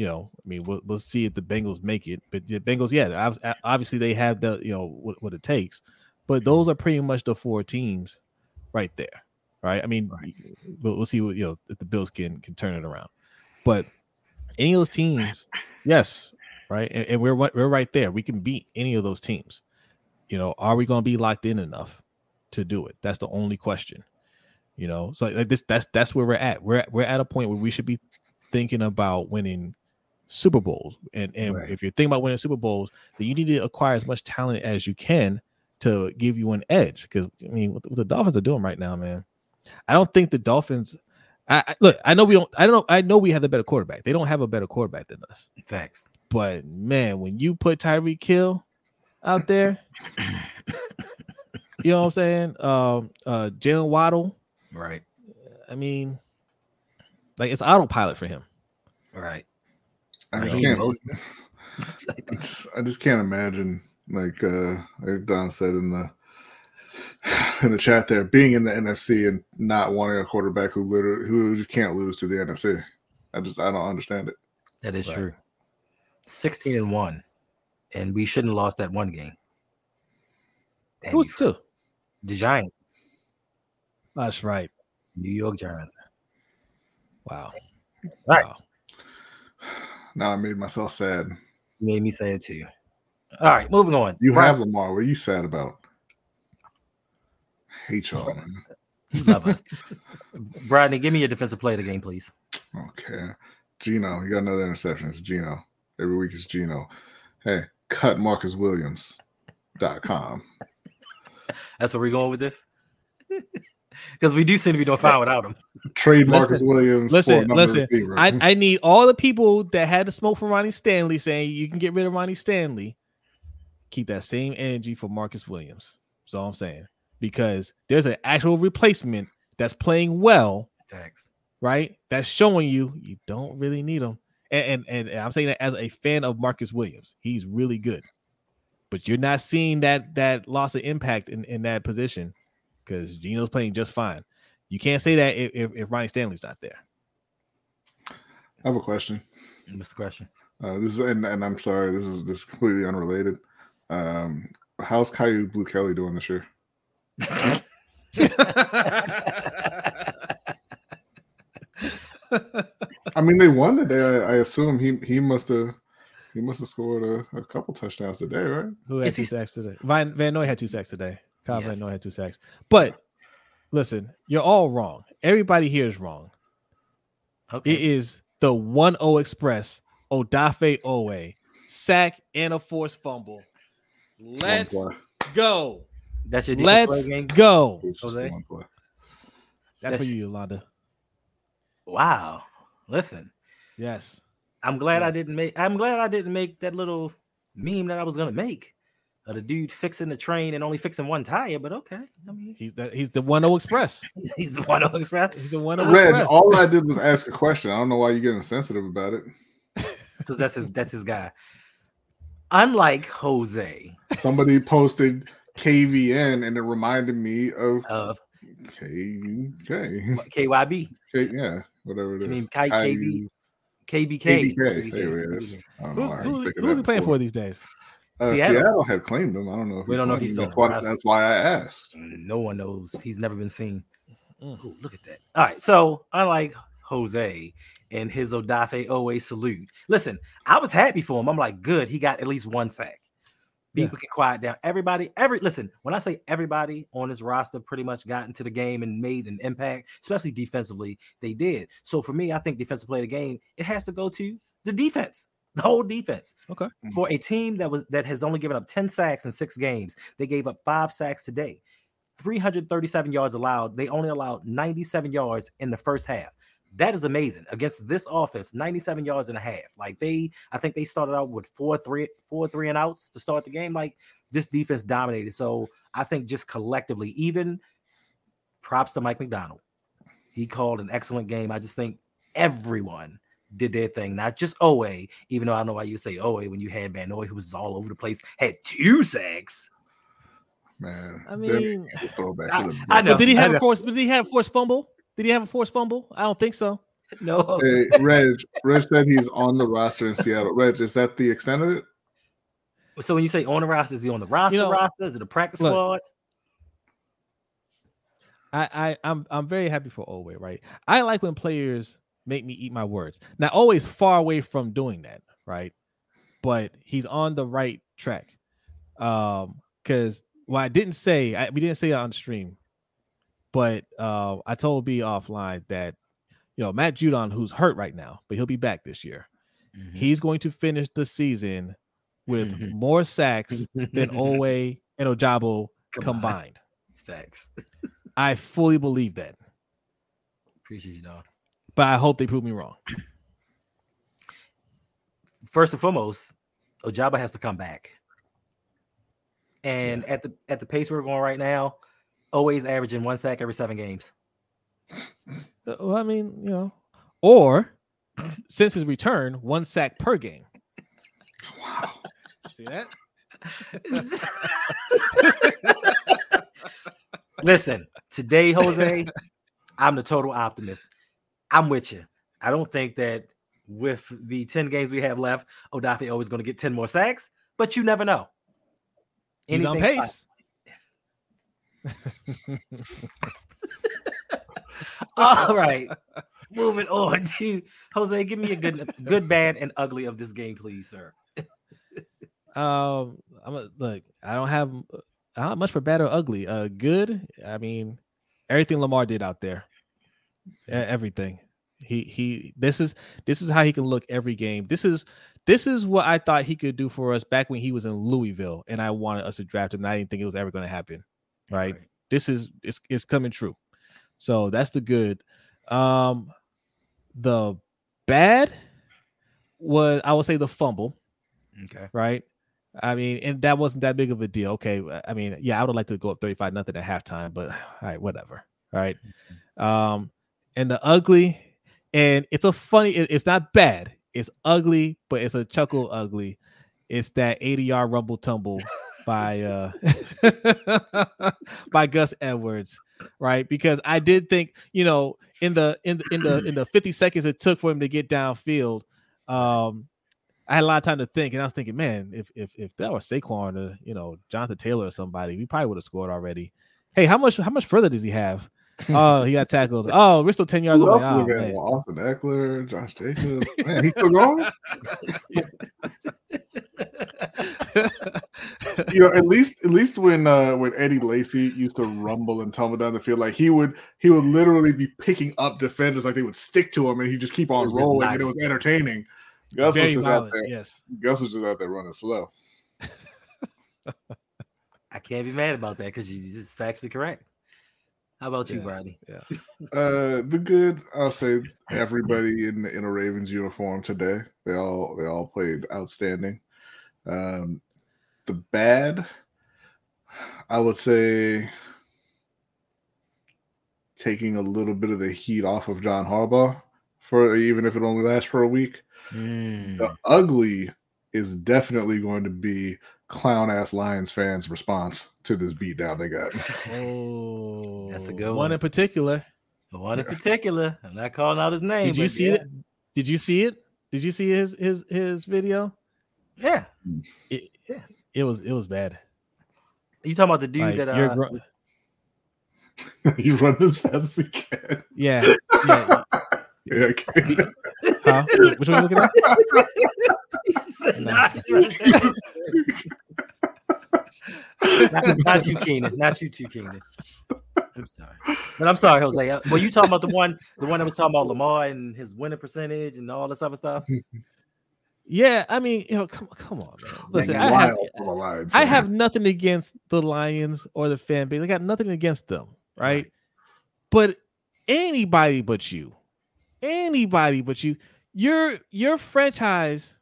Speaker 4: you know, I mean, we'll we'll see if the Bengals make it. But the Bengals, yeah, obv- obviously they have the you know what, what it takes. But mm-hmm. those are pretty much the four teams right there, right? I mean, we'll, we'll see what you know if the Bills can can turn it around. But any of those teams, yes, right, and, and we're we're right there. We can beat any of those teams. You know, are we going to be locked in enough to do it? That's the only question. You know, so like this, that's that's where we're at. We're we're at a point where we should be thinking about winning Super Bowls, and and
Speaker 1: Right.
Speaker 4: if you're thinking about winning Super Bowls, then you need to acquire as much talent as you can to give you an edge. Because I mean, what, the- what the Dolphins are doing right now, man, I don't think the Dolphins. I, I look. I know we don't. I don't know. I know we have the better quarterback. They don't have a better quarterback than us.
Speaker 1: Facts.
Speaker 4: But man, when you put Tyreek Hill out there, you know what I'm saying? Um, uh, Jaylen Waddle.
Speaker 1: Right.
Speaker 4: I mean, like it's autopilot for him.
Speaker 1: Right.
Speaker 2: I just can't. I just, I just can't imagine like uh like Don said in the in the chat there being in the NFC and not wanting a quarterback who literally who just can't lose to the NFC. I just I don't understand it.
Speaker 1: That is
Speaker 4: Right.
Speaker 1: true. 16 and 1. And we shouldn't have lost that one game. Damn
Speaker 4: Who's two?
Speaker 1: The Giants,
Speaker 4: That's right.
Speaker 1: New York Giants.
Speaker 4: Wow.
Speaker 1: Right.
Speaker 4: Wow.
Speaker 2: Now I made myself sad.
Speaker 1: You made me say it too. All right, moving on.
Speaker 2: You
Speaker 1: Brian,
Speaker 2: have Lamar. What are you sad about? Hate y'all. Man.
Speaker 1: you love us. Bradley, give me your defensive play of the game, please.
Speaker 2: Okay. Geno, you got another interception. It's Geno. Every week it's Geno. Hey, cut Marcus Williams. com.
Speaker 1: That's where we're going with this. Because we do seem to be doing fine without him.
Speaker 2: Trade Marcus
Speaker 4: Listen,
Speaker 2: Williams.
Speaker 4: listen,
Speaker 2: for
Speaker 4: listen.
Speaker 2: receiver.
Speaker 4: I, I need all the people that had the smoke from Ronnie Stanley saying you can get rid of Ronnie Stanley. Keep that same energy for Marcus Williams. That's all I'm saying. Because there's an actual replacement that's playing well,
Speaker 1: Thanks.
Speaker 4: right? That's showing you you don't really need him. And, and and I'm saying that as a fan of Marcus Williams, he's really good. But you're not seeing that that loss of impact in, in that position because Geno's playing just fine. You can't say that if, if, if Ronnie Stanley's not there.
Speaker 2: I have a question.
Speaker 1: Mr. Question.
Speaker 2: Uh, this is and, and I'm sorry, this is this is completely unrelated. Um, how's Kyu Blu Kelly doing this year? I mean, they won today. I, I assume he he must have he must have scored a, a couple touchdowns today, right?
Speaker 4: Who had
Speaker 1: Is
Speaker 4: two
Speaker 1: he-
Speaker 4: sacks today? Van, Van Noy had two sacks today. Kyle
Speaker 1: Yes.
Speaker 4: Van had two sacks. But listen, you're all wrong. Everybody here is wrong.
Speaker 1: Okay.
Speaker 4: It is the 1 0 Express, Odafe Oweh, sack and a forced fumble. Let's go.
Speaker 1: That's your defense
Speaker 4: Let's
Speaker 1: game.
Speaker 4: go.
Speaker 1: Jose?
Speaker 2: one play.
Speaker 4: That's for you, Yolanda.
Speaker 1: Wow. Listen,
Speaker 4: Yes.
Speaker 1: I'm glad I didn't make. I'm glad I didn't make that little meme that I was gonna make of the dude fixing the train and only fixing one tire. But okay, I mean,
Speaker 4: He's the he's the 1 0 Express.
Speaker 1: he's the one express
Speaker 4: He's the 1 0
Speaker 2: Reg,
Speaker 4: Express.
Speaker 2: all I did was ask a question. I don't know why you're getting sensitive about it.
Speaker 1: because that's his. That's his guy. Unlike Jose,
Speaker 2: Somebody posted KVN and it reminded me of
Speaker 1: uh,
Speaker 2: K K
Speaker 1: KYB,
Speaker 2: K yeah, whatever it
Speaker 1: You
Speaker 2: is.
Speaker 1: mean Kai-
Speaker 2: Kyu-
Speaker 1: KBK.
Speaker 2: KBK. There it is. I don't know
Speaker 4: Who's,
Speaker 2: why
Speaker 4: who's,
Speaker 2: think of
Speaker 4: who's
Speaker 2: that
Speaker 4: he playing
Speaker 2: before.
Speaker 4: for these days?
Speaker 2: Uh,
Speaker 1: Seattle.
Speaker 2: Seattle. had claimed him. I don't know.
Speaker 1: We don't know if he's still
Speaker 2: That's why. That's why I asked.
Speaker 1: No one knows. He's never been seen.
Speaker 4: Mm.
Speaker 1: Ooh, look at that. All right. So, I like Jose and his Odafe Oweh salute, listen, I was happy for him. I'm like, good. He got at least one sack.
Speaker 4: Yeah.
Speaker 1: People can quiet down. Everybody, every listen, when I say everybody on this roster pretty much got into the game and made an impact, especially defensively, they did. So for me, I think defensive play of the game, it has to go to the defense, the whole defense.
Speaker 4: Okay. Mm-hmm.
Speaker 1: For a team that was that has only given up 10 sacks in six games, they gave up five sacks today. 337 yards allowed. They only allowed 97 yards in the first half. That is amazing against this offense. 97 yards and a half. Like they, I think they started out with four, three, four, three and outs to start the game. Like this defense dominated. So I think just collectively, even props to Mike Macdonald. He called an excellent game. I just think everyone did their thing, not just Oweh, even though I know why you say Oweh when you had Van Noy, who was all over the place, had two sacks.
Speaker 2: Man,
Speaker 4: I mean,
Speaker 2: throwbacks
Speaker 1: I- I know.
Speaker 4: But did he have a force? Did he have a forced fumble? Did he have a forced fumble? I don't think so.
Speaker 1: No,
Speaker 2: Hey, Reg, Reg said he's on the roster in Seattle. Reg, is that the extent of it?
Speaker 1: So when you say on the roster, is he on the roster
Speaker 4: know,
Speaker 1: roster? Is it a practice
Speaker 4: look,
Speaker 1: squad?
Speaker 4: I, I I'm I'm very happy for Oweh, right? I like when players make me eat my words. Now, Oweh's far away from doing that, right? But he's on the right track. Um, because well, I didn't say I, we didn't say it on stream, but uh, I told B offline that you know Matt Judon, who's hurt right now, but he'll be back this year.
Speaker 1: Mm-hmm.
Speaker 4: He's going to finish the season with
Speaker 1: Mhm.
Speaker 4: more sacks than Oweh and Ojabo
Speaker 1: Come on.
Speaker 4: combined.
Speaker 1: Facts.
Speaker 4: I fully believe that,
Speaker 1: Appreciate you, dog.
Speaker 4: But I hope they prove me wrong.
Speaker 1: First and foremost, Ojabo has to come back. And at the at the pace we're going right now, Oweh's averaging one sack every seven games.
Speaker 4: Uh, Well, I mean, you know, or since his return, one sack per game.
Speaker 2: Wow.
Speaker 4: See that?
Speaker 1: Listen, today, Jose, I'm the total optimist. I'm with you. I don't think that with the 10 games we have left, Odafe Oweh's going to get 10 more sacks, but you never know.
Speaker 4: He's on pace.
Speaker 1: All right. Moving on to Jose. Give me a good, good, bad, and ugly of this game, please, sir.
Speaker 4: Um, I'm a, look. I don't have don't much for bad or ugly. Uh, good. I mean, everything Lamar did out there, everything. He he. This is this is how he can look every game. This is this is what I thought he could do for us back when he was in Louisville, and I wanted us to draft him. And I didn't think it was ever going to happen. Right? This is it's it's coming true. So that's the good. Um, the bad was I would say the fumble.
Speaker 1: Okay.
Speaker 4: right? I mean, and that wasn't that big of a deal. Okay, I mean, yeah, I would like to go up thirty-five nothing at halftime, but all right, whatever. All right, um, and the ugly, and it's a funny. it- it's not bad. It's ugly, but it's a chuckle ugly. It's that eighty-yard rumble tumble by uh by Gus Edwards, right? Because I did think, you know, in the in the in the in the fifty seconds it took for him to get downfield, um, I had a lot of time to think, and I was thinking, man, if if if that was Saquon or you know Jonathan Taylor or somebody, we probably would have scored already. Hey, how much how much further does he have? Oh, he got tackled. Oh, we're still ten yards
Speaker 2: Who
Speaker 4: away.
Speaker 2: else
Speaker 4: Oh, man.
Speaker 2: Austin Ekeler, Josh Jacobs. Man, he's still going. you know, at least at least when uh when Eddie Lacy used to rumble and tumble down the field, like he would he would literally be picking up defenders like they would stick to him and he'd just keep on
Speaker 1: It was just
Speaker 2: rolling and it was entertaining. Gus was
Speaker 4: Very
Speaker 2: just out there.
Speaker 4: Yes.
Speaker 2: Gus was just out there running slow.
Speaker 1: I can't be mad about that because you just factually correct. How about you,
Speaker 4: Yeah.
Speaker 2: Uh the good, I'll say everybody in in a Ravens uniform today. They all they all played outstanding. Um the bad, I would say taking a little bit of the heat off of John Harbaugh for even if it only lasts for a week.
Speaker 1: Mm.
Speaker 2: The ugly is definitely going to be clown ass Lions fans' response to this beatdown they got.
Speaker 4: Oh,
Speaker 1: That's a good
Speaker 4: one
Speaker 1: one.
Speaker 4: in particular.
Speaker 1: The one in particular. I'm not calling out his name.
Speaker 4: Did you see
Speaker 1: yeah.
Speaker 4: it? Did you see it? Did you see his his his video?
Speaker 1: Yeah.
Speaker 4: It,
Speaker 1: Yeah.
Speaker 4: it was it was bad.
Speaker 1: You talking about the dude
Speaker 4: Like,
Speaker 1: that
Speaker 4: you're
Speaker 1: uh,
Speaker 4: gro-
Speaker 2: you run as fast as you can.
Speaker 4: yeah, yeah.
Speaker 2: Yeah, okay.
Speaker 4: Huh? Which one are you looking at?
Speaker 1: he said, "Nah, he's right there." not, not you, Keenan. Not you too, Keenan. I'm sorry, but I'm sorry, Jose. Uh, Well, you talking about the one, the one that was talking about Lamar and his winning percentage and all this other stuff?
Speaker 4: Yeah, I mean, you know, come come on, man. Listen,
Speaker 2: Man,
Speaker 4: I have
Speaker 2: wild for the Lions,
Speaker 4: I
Speaker 2: man.
Speaker 4: have nothing against the Lions or the fan base. I got nothing against them, right?
Speaker 1: Right.
Speaker 4: But anybody but you, anybody but you, your your franchise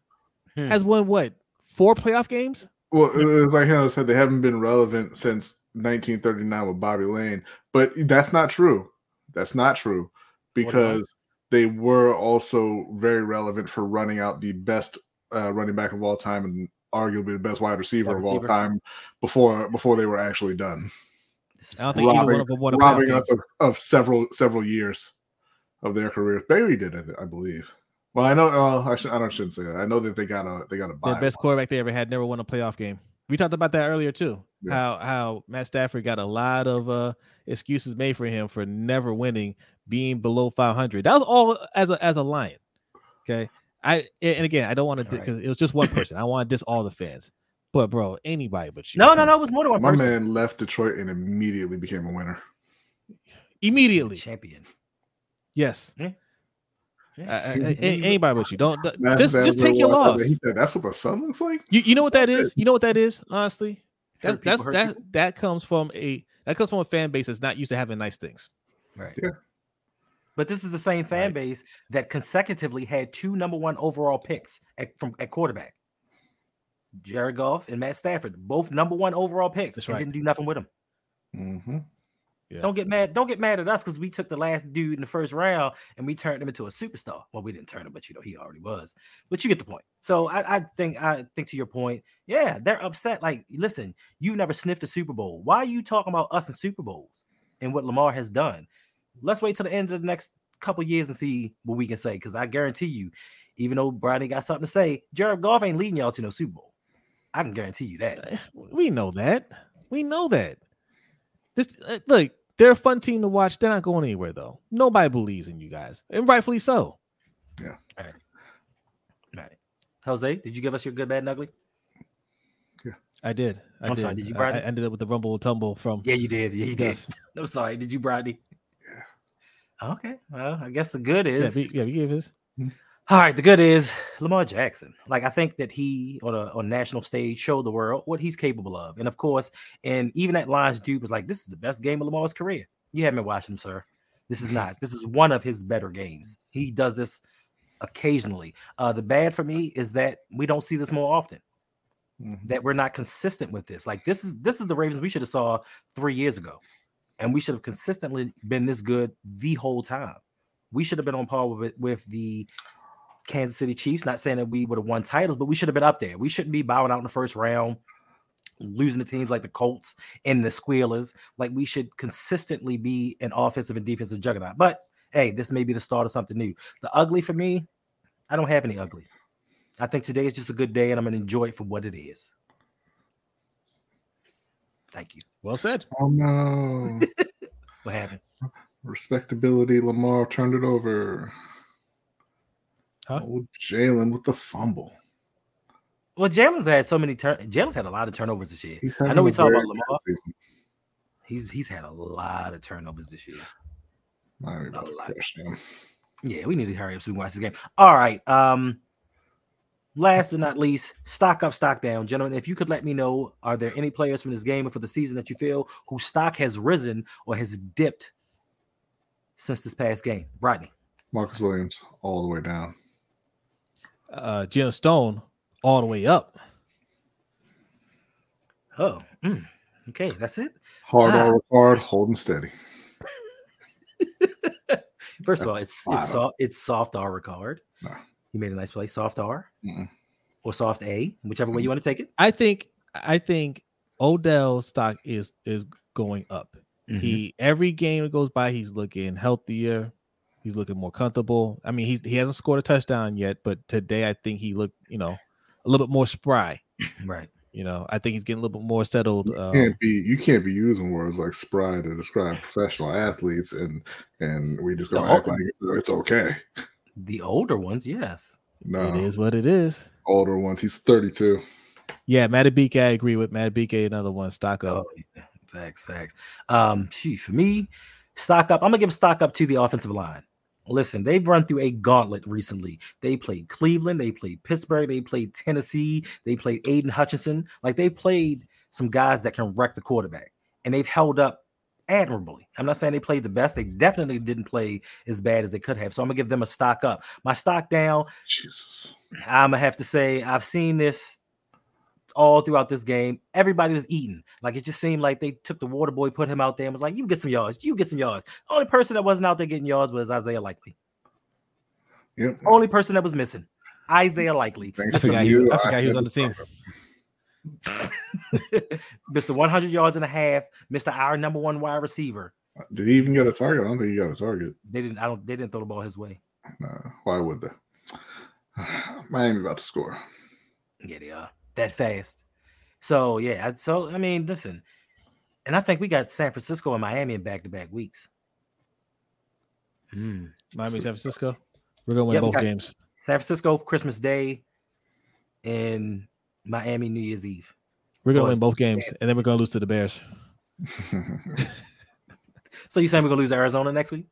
Speaker 1: Hmm.
Speaker 4: has won what four playoff games?
Speaker 2: Well, it's like Hannah said, they haven't been relevant since 1939 with Bobby Layne, but that's not true. That's not true because they were also very relevant for running out the best uh, running back of all time and arguably the best wide receiver
Speaker 1: Wide
Speaker 2: of all time before before they were actually done,
Speaker 4: I don't think either one
Speaker 2: Robbing-
Speaker 4: of them won a
Speaker 2: robbing us of, of several several years of their careers. Barry did it, I believe. Well, I know. Uh, I, should, I don't shouldn't say that. I know that they got a they got a
Speaker 4: The best quarterback they ever had never won a playoff game. We talked about that earlier too.
Speaker 2: Yeah.
Speaker 4: How how Matt Stafford got a lot of uh excuses made for him for never winning, being below 500. That was all as a as a lion. Okay. I and again, I don't want to
Speaker 1: All right.
Speaker 4: because it was just one person. I want to diss all the fans. But bro, anybody but you.
Speaker 1: no, no, no. It was more than one
Speaker 2: My
Speaker 1: person.
Speaker 2: man left Detroit and immediately became a winner.
Speaker 4: Immediately.
Speaker 1: champion.
Speaker 4: Yes.
Speaker 1: Yeah.
Speaker 4: Uh,
Speaker 1: Yeah.
Speaker 4: uh, anybody but you. Don't don't-
Speaker 2: Matt
Speaker 4: just just take your
Speaker 2: walked
Speaker 4: loss.
Speaker 2: He said, "That's what the sun looks like."
Speaker 4: You you know what that is? You know what that is? Honestly, that's
Speaker 1: Hurt people
Speaker 4: that's that
Speaker 1: people.
Speaker 4: that comes from a that comes from a fan base that's not used to having nice things.
Speaker 1: Right.
Speaker 2: Yeah.
Speaker 1: But this is the same fan
Speaker 4: Right.
Speaker 1: base that consecutively had two number one overall picks at, from at quarterback. Jared Goff and Matt Stafford, both number one overall picks,
Speaker 4: That's
Speaker 1: and
Speaker 4: right.
Speaker 1: didn't do nothing with them.
Speaker 2: Mm-hmm.
Speaker 4: Yeah.
Speaker 1: Don't get mad. Don't get mad at us because we took the last dude in the first round and we turned him into a superstar. Well, we didn't turn him, but you know he already was. But you get the point. So I, I think I think to your point, yeah, they're upset. Like, listen, you never sniffed a Super Bowl. Why are you talking about us in Super Bowls and what Lamar has done? Let's wait till the end of the next couple years and see what we can say. Because I guarantee you, even though Brady got something to say, Jared Goff ain't leading y'all to no Super Bowl. I can guarantee you that.
Speaker 4: We know that. We know that. This uh, look, they're a fun team to watch. They're not going anywhere though. Nobody believes in you guys, and rightfully so. Yeah.
Speaker 1: Right. Jose, did you give us your good, bad, and ugly?
Speaker 4: Yeah, I did. I
Speaker 1: I'm
Speaker 4: did.
Speaker 1: sorry, did you,
Speaker 4: I-
Speaker 1: Brady?
Speaker 4: I ended up with the rumble tumble from.
Speaker 1: Yeah, you did. Yeah, you did.
Speaker 4: Yes.
Speaker 1: I'm sorry. Did you, Brady? Okay. Well, I guess the good
Speaker 4: Yeah,
Speaker 1: is
Speaker 4: we, yeah, we gave his.
Speaker 1: all right. The good is Lamar Jackson. Like I think that he on a on national stage showed the world what he's capable of, and of course, and even at Lions dude was like, "This is the best game of Lamar's career." You haven't been watching him, sir. This is not. This is one of his better games. He does this occasionally. Uh, the bad for me is that we don't see this more often.
Speaker 2: Mhm.
Speaker 1: That we're not consistent with this. Like this is this is the Ravens we should have saw three years ago, and we should have consistently been this good the whole time. We should have been on par with with the Kansas City Chiefs. Not saying that we would have won titles, but we should have been up there. We shouldn't be bowing out in the first round, losing to teams like the Colts and the Squealers. Like we should consistently be an offensive and defensive juggernaut. But hey, this may be the start of something new. The ugly for me, I don't have any ugly. I think today is just a good day, and I'm gonna enjoy it for what it is. Thank you.
Speaker 4: Well said.
Speaker 2: Oh no.
Speaker 1: What happened?
Speaker 2: Respectability. Lamar turned it over.
Speaker 4: Huh?
Speaker 2: Oh, Jalen with the fumble.
Speaker 1: Well, Jalen's had so many turn. Jalen's had a lot of turnovers this year. I know we talk about Lamar.
Speaker 2: season.
Speaker 1: He's he's had a lot of turnovers this year.
Speaker 2: I ain't about to
Speaker 1: A lot. Yeah, we need to hurry up so we can watch this game. All right. Um, last but not least, stock up, stock down, gentlemen. If you could let me know, are there any players from this game or for the season that you feel whose stock has risen or has dipped since this past game? Rodney.
Speaker 2: Marcus Williams all the way down.
Speaker 4: Uh, Geno Stone all the way up.
Speaker 1: Oh, mm, okay, that's it.
Speaker 2: Hard
Speaker 1: Ah.
Speaker 2: over hard, holding steady.
Speaker 1: First of all, it's it's soft, it's soft R regard.
Speaker 2: No.
Speaker 1: You made a nice play, soft R
Speaker 2: Mm-mm.
Speaker 1: or soft A, whichever way you want to take it.
Speaker 4: I think I think Odell stock is is going up.
Speaker 1: Mm-hmm.
Speaker 4: He every game that goes by, he's looking healthier. He's looking more comfortable. I mean, he he hasn't scored a touchdown yet, but today I think he looked, you know, a little bit more spry.
Speaker 1: right.
Speaker 4: You know, I think he's getting a little bit more settled.
Speaker 2: You
Speaker 4: Um,
Speaker 2: can't be you can't be using words like spry to describe professional athletes and and we just gonna
Speaker 1: No.
Speaker 2: act like it's okay.
Speaker 1: The older ones, yes.
Speaker 2: No,
Speaker 4: It is what it is.
Speaker 2: older ones. He's 32.
Speaker 4: Yeah, Matabike, I agree with Matabike. Another one, stock up.
Speaker 1: Oh, yeah. Facts, facts. Um, gee, for me, stock up. I'm gonna give stock up to the offensive line. Listen, they've run through a gauntlet recently. They played Cleveland, they played Pittsburgh, they played Tennessee, they played Aidan Hutchinson. Like they played some guys that can wreck the quarterback, and they've held up admirably. I'm not saying they played the best. They definitely didn't play as bad as they could have. So I'm gonna give them a stock up. My stock down.
Speaker 2: Jesus.
Speaker 1: I'm gonna have to say I've seen this all throughout this game. Everybody was eating. Like it just seemed like they took the water boy, put him out there, and was like, "You get some yards. You get some yards." Only person that wasn't out there getting yards was Isaiah Likely.
Speaker 2: Yep.
Speaker 1: Only person that was missing, Isaiah Likely,
Speaker 2: Thanks
Speaker 4: I
Speaker 2: to
Speaker 4: forgot,
Speaker 2: you,
Speaker 4: he, I forgot he was on the
Speaker 2: to
Speaker 4: team.
Speaker 2: start
Speaker 1: Mr. 100 yards and a half, Mr. Our number one wide receiver.
Speaker 2: Did he even get a target? I don't think he got a target.
Speaker 1: They didn't. I don't. They didn't throw the ball his way.
Speaker 2: No, why would they? Miami about to score.
Speaker 1: Yeah, they are that fast. So yeah. So I mean, listen, and I think we got San Francisco and Miami in back to back weeks. Hmm.
Speaker 4: Miami, San Francisco. We're gonna win
Speaker 1: Yeah,
Speaker 4: both
Speaker 1: got-
Speaker 4: games.
Speaker 1: San Francisco Christmas Day and Miami New Year's Eve.
Speaker 4: We're gonna
Speaker 1: Boy,
Speaker 4: win both games, and then we're gonna lose to the Bears.
Speaker 1: So you saying we're gonna lose to Arizona next week?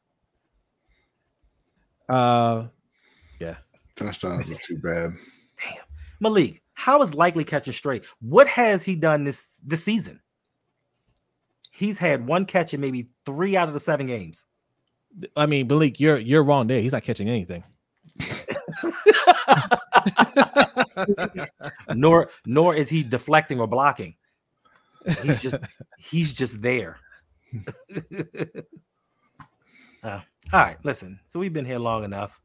Speaker 4: Uh, yeah.
Speaker 2: Josh Touchdowns is too bad.
Speaker 1: Damn, Malik, how is likely catching straight? What has he done this this season? He's had one catch in maybe three out of the seven games.
Speaker 4: I mean, Malik, you're you're wrong there. He's not catching anything.
Speaker 1: nor nor is he deflecting or blocking. He's just he's just there. Uh, all right, listen. So we've been here long enough,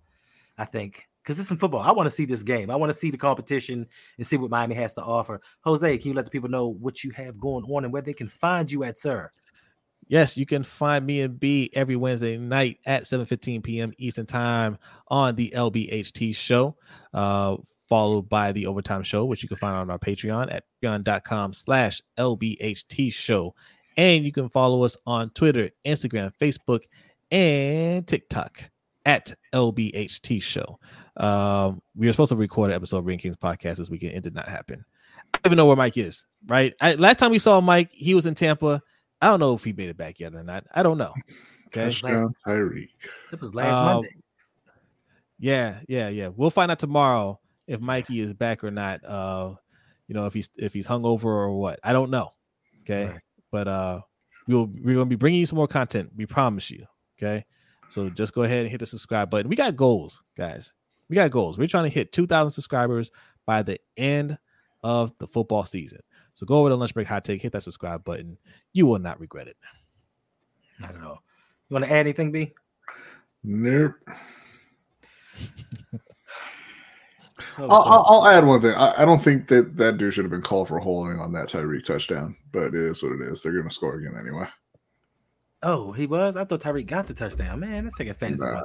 Speaker 1: I think, because this is football. I want to see this game. I want to see the competition and see what Miami has to offer. Jose, can you let the people know what you have going on and where they can find you at, sir?
Speaker 4: Yes, you can find me and B every Wednesday night at 7:15 p.m. Eastern Time on the LBHT show, uh, followed by the Overtime Show, which you can find on our Patreon at patreon.com slash LBHT show. And you can follow us on Twitter, Instagram, Facebook, and TikTok at LBHT show. Um, we were supposed to record an episode of Ring Kings podcast this weekend. It did not happen. I don't even know where Mike is, right? I, last time we saw Mike, he was in Tampa. I don't know if he made it back yet or not. I don't know. Okay.
Speaker 2: Touchdown, Tyreek.
Speaker 1: That was last
Speaker 4: Uh,
Speaker 1: Monday.
Speaker 4: Yeah, yeah, yeah. We'll find out tomorrow if Mikey is back or not. Uh, you know, if he's if he's hungover or what. I don't know. Okay,
Speaker 1: Right.
Speaker 4: but uh, we'll we're gonna be bringing you some more content. We promise you. Okay, so just go ahead and hit the subscribe button. We got goals, guys. We got goals. We're trying to hit 2,000 subscribers by the end of the football season. So go over to Lunch Break Hot Take, hit that subscribe button. You will not regret it.
Speaker 1: Not at all. You want to add anything, B?
Speaker 2: Nope.
Speaker 1: So,
Speaker 2: I'll,
Speaker 1: so-
Speaker 2: I'll, I'll add one thing. I, I don't think that that dude should have been called for holding on that Tyreek touchdown, but it is what it is. They're going to score again anyway.
Speaker 1: Oh, he was. I thought Tyreek got the touchdown. Man, that's taking fantasy
Speaker 2: Nah.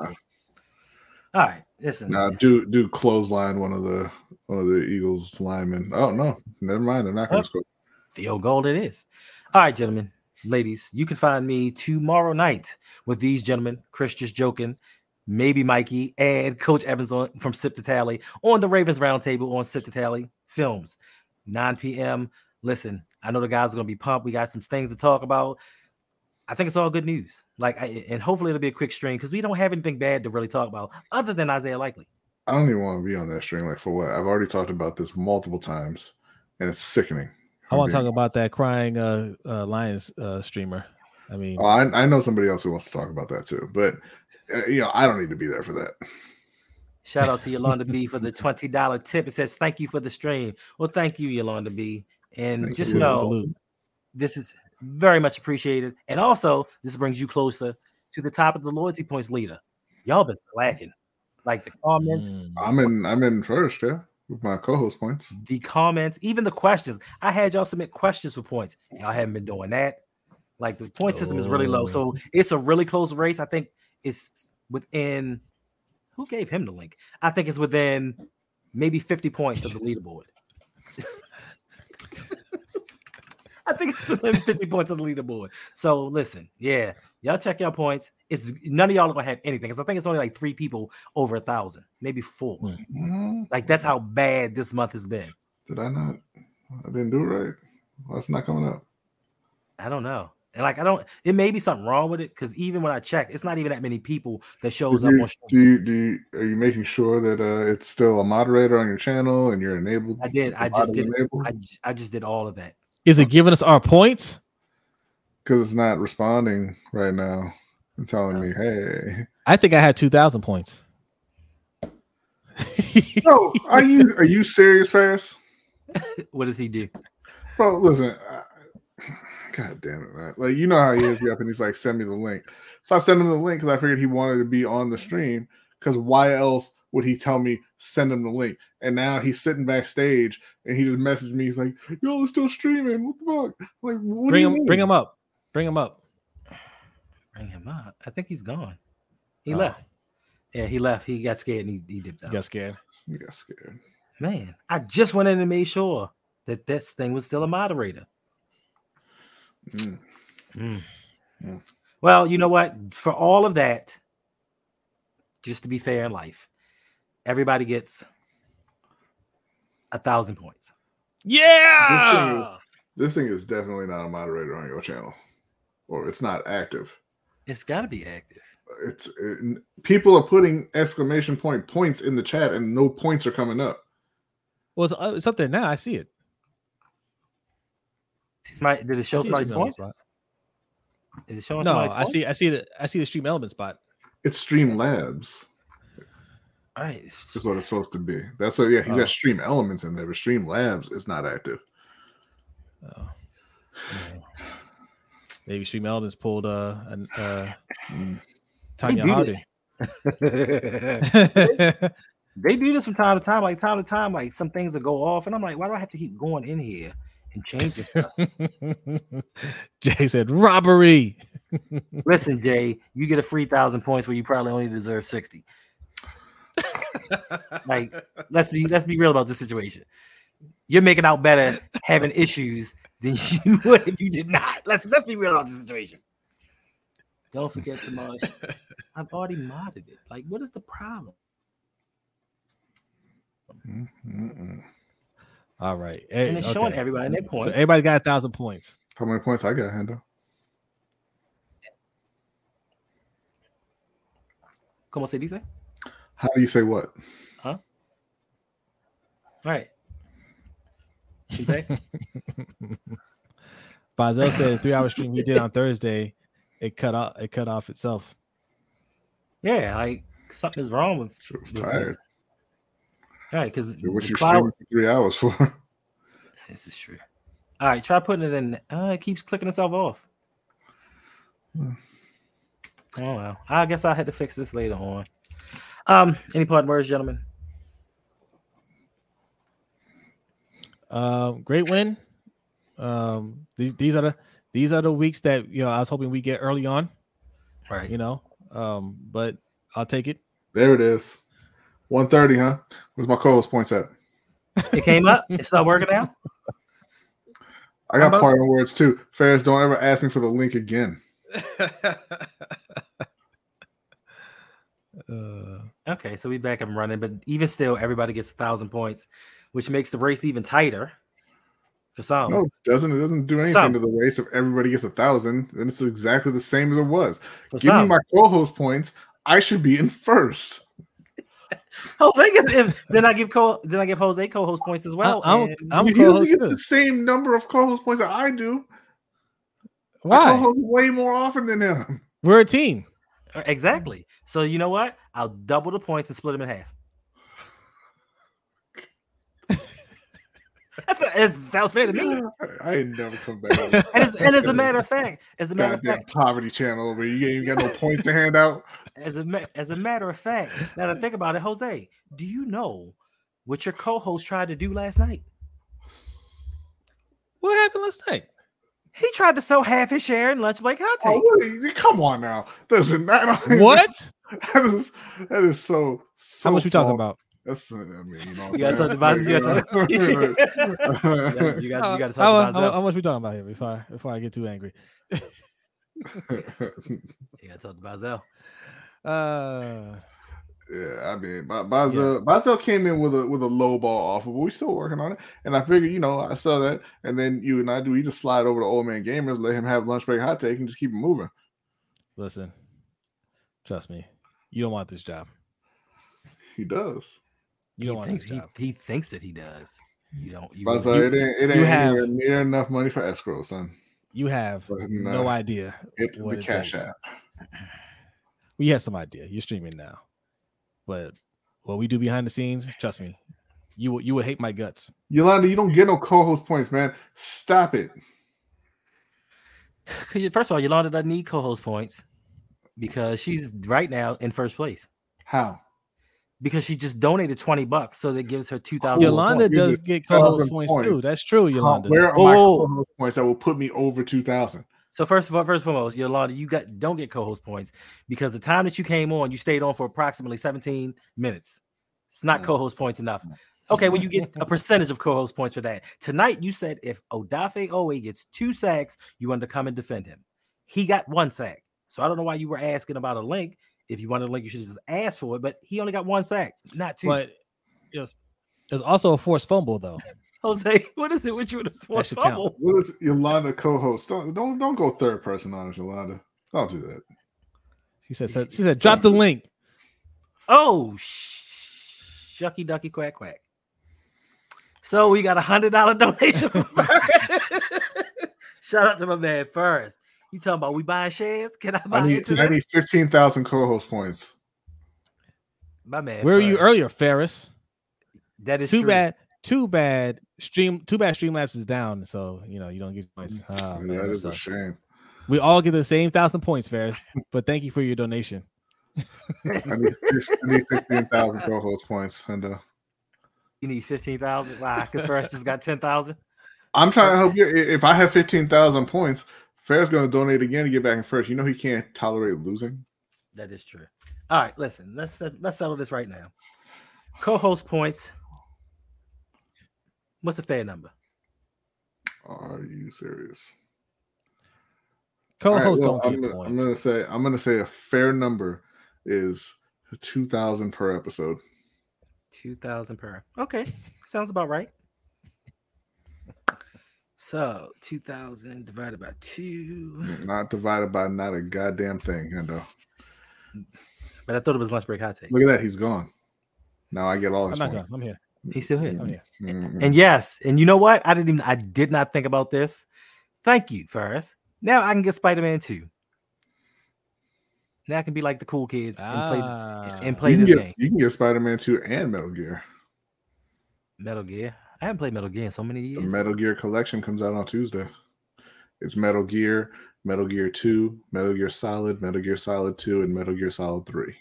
Speaker 1: All right, listen.
Speaker 2: Now, do do clothesline one of the one of the Eagles linemen. Oh no, never mind. They're not going to oh, score.
Speaker 1: Field goal it is. All right, gentlemen, ladies, you can find me tomorrow night with these gentlemen, Chris just joking, maybe Mikey, and Coach Evans on, from Sip to Tally on the Ravens Roundtable on Sip to Tally Films, 9 p.m. Listen, I know the guys are going to be pumped. We got some things to talk about. I think it's all good news. Like, I, and hopefully it'll be a quick stream because we don't have anything bad to really talk about other than Isaiah Likely.
Speaker 2: I don't even want to be on that stream. Like for what? I've already talked about this multiple times, and it's sickening.
Speaker 4: I want to talk
Speaker 2: being
Speaker 4: about that crying uh, uh Lions uh streamer. I mean,
Speaker 2: Oh, I, I know somebody else who wants to talk about that too, but uh, you know I don't need to be there for that.
Speaker 1: Shout out to Yolanda B for the $20 tip. It says, Thank you for the stream. Well, thank you, Yolanda B. And
Speaker 2: Thank
Speaker 1: just
Speaker 2: you.
Speaker 1: know
Speaker 4: salute.
Speaker 1: this is very much appreciated. And also, this brings you closer to the top of the loyalty points leader. Y'all been slacking. Like the comments,
Speaker 4: Mm.
Speaker 2: I'm in. I'm in first, yeah, with my co-host points.
Speaker 1: the comments, even the questions. I had y'all submit questions for points. Y'all haven't been doing that. Like the point system is really low.
Speaker 4: Oh.
Speaker 1: So it's a really close race. I think it's within who gave him the link? I think it's within maybe 50 points of the leaderboard. I think it's within 50 points of the leaderboard. So listen, yeah, y'all check your points. It's none of y'all are gonna have anything because I think it's only like three people over a thousand, maybe four.
Speaker 4: Hmm.
Speaker 2: Mm,
Speaker 1: Like that's how bad this month has been.
Speaker 2: Did I not? I didn't do it right. That's not coming up.
Speaker 1: I don't know. And like I don't, it may be something wrong with it because even when I check, it's not even that many people that shows
Speaker 2: Do
Speaker 1: up
Speaker 2: you,
Speaker 1: on
Speaker 2: do you, do you, are you making sure that uh, it's still a moderator on your channel and you're enabled?
Speaker 1: I did. I just did.
Speaker 2: enabled?
Speaker 1: I, j- I just did all of that.
Speaker 4: Is it giving us our points?
Speaker 2: because it's not responding right now and telling me, "Hey,
Speaker 4: I think I had two thousand points.
Speaker 2: bro, are you are you serious, Paris?
Speaker 1: What does he do?
Speaker 2: Bro, listen, I, God damn it, man! Like you know how he is, up and he's like, "Send me the link." So I sent him the link because I figured he wanted to be on the stream. Because why else would he tell me send him the link? And now he's sitting backstage and he just messaged me. He's like, "Yo, it's still streaming. What the fuck?" I'm like, what do
Speaker 4: bring
Speaker 2: you
Speaker 4: him,
Speaker 2: mean?
Speaker 4: bring him up, bring him up.
Speaker 1: Bring him up. I think he's gone. He
Speaker 4: Oh.
Speaker 1: left. Yeah, he left. He got scared and he, he dipped
Speaker 4: You
Speaker 1: out.
Speaker 4: got scared.
Speaker 2: He got scared.
Speaker 1: Man, I just went in and made sure that this thing was still a moderator.
Speaker 2: Mm.
Speaker 1: Mm.
Speaker 2: Mm.
Speaker 1: Well, you know what? For all of that, just to be fair in life, everybody gets a thousand points.
Speaker 4: Yeah.
Speaker 2: This thing is definitely not a moderator on your channel, or it's not active.
Speaker 1: It's got to be active.
Speaker 2: It's it, people are putting exclamation point points in the chat, and no points are coming up.
Speaker 4: Well, it's, uh, it's up there now. I see it.
Speaker 1: My, did it show somebody's
Speaker 4: stream
Speaker 1: points?
Speaker 4: spot.
Speaker 1: Is it showing
Speaker 4: No,
Speaker 1: somebody's
Speaker 4: I
Speaker 1: points?
Speaker 4: see. I see the. I see the stream element spot.
Speaker 2: It's Stream Labs.
Speaker 1: All right.
Speaker 2: is what it's supposed to be. That's what. Yeah, he's
Speaker 4: Oh.
Speaker 2: got Stream Elements in there, but Stream Labs is not active.
Speaker 4: Oh. Maybe stream elements pulled uh, an, uh. Tonya
Speaker 1: do
Speaker 4: Harding.
Speaker 1: they do this from time to time, like time to time, like some things will go off, and I'm like, why do I have to keep going in here and changing stuff?
Speaker 4: Jay said robbery.
Speaker 1: Listen, Jay, you get a free thousand points where you probably only deserve 60. Like, let's be let's be real about this situation. You're making out better having issues than you would if you did not. Let's let's be real about this situation. Don't forget to mush. I've already modded it. Like, what is the problem?
Speaker 2: Mm, mm-mm.
Speaker 4: All right. Hey,
Speaker 1: And it's showing everybody their
Speaker 4: So
Speaker 1: points.
Speaker 4: everybody got a thousand points.
Speaker 2: How many points I got, Hendo?
Speaker 1: Como se dice?
Speaker 2: How do you say what? Huh?
Speaker 1: All right. You say?
Speaker 4: Bazel said a three hour stream he did on Thursday, it cut off it cut off itself.
Speaker 1: yeah, like something is wrong with.
Speaker 2: She was tired.
Speaker 1: All right, because
Speaker 2: So what you streaming for three hours for?
Speaker 1: This is true. All right, try putting it in. Uh, it keeps clicking itself off.
Speaker 2: Hmm.
Speaker 1: Oh well, I guess I had to fix this later on. Um, any part words, gentlemen?
Speaker 4: Um, great win. Um, these these are the these are the weeks that you know I was hoping we get early on.
Speaker 1: Right.
Speaker 4: You know, um, but I'll take it.
Speaker 2: There it is. 130, huh? Where's my co-host points at?
Speaker 1: It came up. It's not working out.
Speaker 2: I got
Speaker 1: about-
Speaker 2: parting words too. Ferris, don't ever ask me for the link again.
Speaker 4: Uh,
Speaker 1: Okay, so we back up and running, but even still, everybody gets a thousand points, which makes the race even tighter for some.
Speaker 2: No, it doesn't. It doesn't do anything
Speaker 1: Some.
Speaker 2: to the race if everybody gets a thousand. Then it's exactly the same as it was.
Speaker 1: for
Speaker 2: Give me my co-host points. I should be in first.
Speaker 1: Jose gets if then I give co then I give Jose co-host points as well.
Speaker 4: I'm-
Speaker 1: and-
Speaker 4: I'm
Speaker 2: he doesn't get
Speaker 4: too.
Speaker 2: the same number of co-host points that I do. I
Speaker 4: why?
Speaker 2: co-host way more often than him.
Speaker 4: We're a team.
Speaker 1: Uh, exactly. So you know what? I'll double the points and split them in half. That's a, it sounds fair to me.
Speaker 2: I, I ain't never come back.
Speaker 1: And as, and as a matter of fact, as a matter of fact,
Speaker 2: poverty channel over here. You ain't even got no points to hand out.
Speaker 1: as a as a matter of fact, now that I think about it, Jose, do you know what your co-host tried to do last night?
Speaker 4: What happened last night?
Speaker 1: He tried to sell half his share in lunch break hot take.
Speaker 2: Oh, what come on now. Listen, that,
Speaker 4: What?
Speaker 2: That is that is so. so
Speaker 4: How much we talking about?
Speaker 2: That's I mean, you know.
Speaker 1: You gotta talk about you gotta talk, you gotta,
Speaker 2: about.
Speaker 1: you gotta, you gotta talk
Speaker 4: how,
Speaker 1: about
Speaker 4: how, how much we talking about here before I, before I get too angry?
Speaker 1: You gotta talk about Zell.
Speaker 4: Uh,
Speaker 2: Yeah, I mean, Ba- Bazel Bazel came in with a with a low ball offer, but we're still working on it. And I figured, you know, I saw that, and then you and I do. We just slide over to old man gamers, let him have lunch break hot take, and just keep it moving.
Speaker 4: listen, trust me, you don't want this job.
Speaker 2: He does.
Speaker 4: You don't want
Speaker 1: thinks,
Speaker 4: this
Speaker 1: he,
Speaker 4: job.
Speaker 1: he thinks that he does. You don't. You,
Speaker 2: Bazel,
Speaker 1: you-
Speaker 2: it ain't it
Speaker 4: you have-
Speaker 2: near enough money for escrow, son.
Speaker 4: You have
Speaker 2: But,
Speaker 4: no
Speaker 2: nah,
Speaker 4: idea.
Speaker 2: Hit the
Speaker 4: it
Speaker 2: cash
Speaker 4: takes.
Speaker 2: app.
Speaker 4: We have some idea. You're streaming now, but what we do behind the scenes, trust me, you will you will hate my guts.
Speaker 2: Yolanda, you don't get no co-host points, man. Stop it.
Speaker 1: First of all, Yolanda doesn't need co-host points because she's right now in first place
Speaker 2: How?
Speaker 1: because she just donated twenty bucks, so that gives her two thousand.
Speaker 4: Yolanda
Speaker 2: points.
Speaker 4: does get co-host
Speaker 2: 1,000
Speaker 4: points, too. That's true, Yolanda.
Speaker 2: Where are oh, my
Speaker 1: oh, oh.
Speaker 2: co-host points that will put me over two thousand?
Speaker 1: So first of all, first and foremost, Yolanda, you got don't get co-host points because the time that you came on, you stayed on for approximately seventeen minutes. It's not
Speaker 2: Mm.
Speaker 1: co-host points enough. Okay, well, you get a percentage of co-host points for that. Tonight, you said if Odafe Oweh gets two sacks, you want to come and defend him. He got one sack. So I don't know why you were asking about a link. If you wanted a link, you should just asked for it. But he only got one sack, not two.
Speaker 4: But there's, there's also a forced fumble though.
Speaker 1: Jose, what is it with you and this forced
Speaker 4: should count.
Speaker 1: fumble?
Speaker 2: What is Yolanda co-host? Don't don't don't go third person on us, Yolanda. Don't do that.
Speaker 4: She said, said she said drop the link.
Speaker 1: Oh, sh- shucky ducky quack quack. So we got a hundred dollar donation from First. Shout out to my man first. You talking about we buying shares? Can I buy
Speaker 2: I need
Speaker 1: into
Speaker 2: I
Speaker 1: that?
Speaker 2: need fifteen thousand co-host points.
Speaker 1: My man.
Speaker 4: Where were you
Speaker 1: First.
Speaker 4: earlier, Ferris?
Speaker 1: That is
Speaker 4: Too
Speaker 1: true.
Speaker 4: bad. Too bad. Stream. Too bad. Streamlabs is down, so you know you don't get points. Oh,
Speaker 2: Yeah,
Speaker 4: man,
Speaker 2: that
Speaker 4: that
Speaker 2: is a shame.
Speaker 4: We all get the same thousand points, Ferris. But thank you for your donation.
Speaker 2: I need, I need fifteen thousand co-host points, and uh,
Speaker 1: You need fifteen thousand. Why? Because first just got ten thousand.
Speaker 2: I'm trying to help you. If I have fifteen thousand points, Fair's going to donate again to get back in first. You know he can't tolerate losing.
Speaker 1: That is true. All right, listen. Let's let's settle this right now. Co-host points. What's the fair number?
Speaker 2: Are you serious?
Speaker 4: Co-host
Speaker 2: well,
Speaker 4: don't
Speaker 2: I'm,
Speaker 4: get
Speaker 2: gonna, I'm gonna say I'm gonna say a fair number is two thousand per episode.
Speaker 1: Two thousand per. Okay, sounds about right. So two thousand divided by two.
Speaker 2: Not divided by not a goddamn thing, Hendo.
Speaker 1: But I thought it was lunch break hot take.
Speaker 2: Look at that, he's gone. Now I get all
Speaker 4: I'm
Speaker 2: his
Speaker 4: not
Speaker 2: points.
Speaker 4: gonna. I'm here.
Speaker 1: He's still here.
Speaker 4: I'm here.
Speaker 2: Mhm.
Speaker 1: And yes, and you know what? I didn't even I did not think about this. Thank you, Ferris. Now I can get Spider-Man 2. Now I can be like the cool kids and play
Speaker 4: Ah.
Speaker 1: and play
Speaker 2: you, can
Speaker 1: this
Speaker 2: get,
Speaker 1: game.
Speaker 2: you can get Spider-Man 2 and Metal Gear.
Speaker 1: Metal Gear. I haven't played Metal Gear in so many
Speaker 2: The
Speaker 1: years.
Speaker 2: Metal Gear collection comes out on Tuesday. It's Metal Gear, Metal Gear 2, Metal Gear Solid, Metal Gear Solid 2, and Metal Gear Solid 3.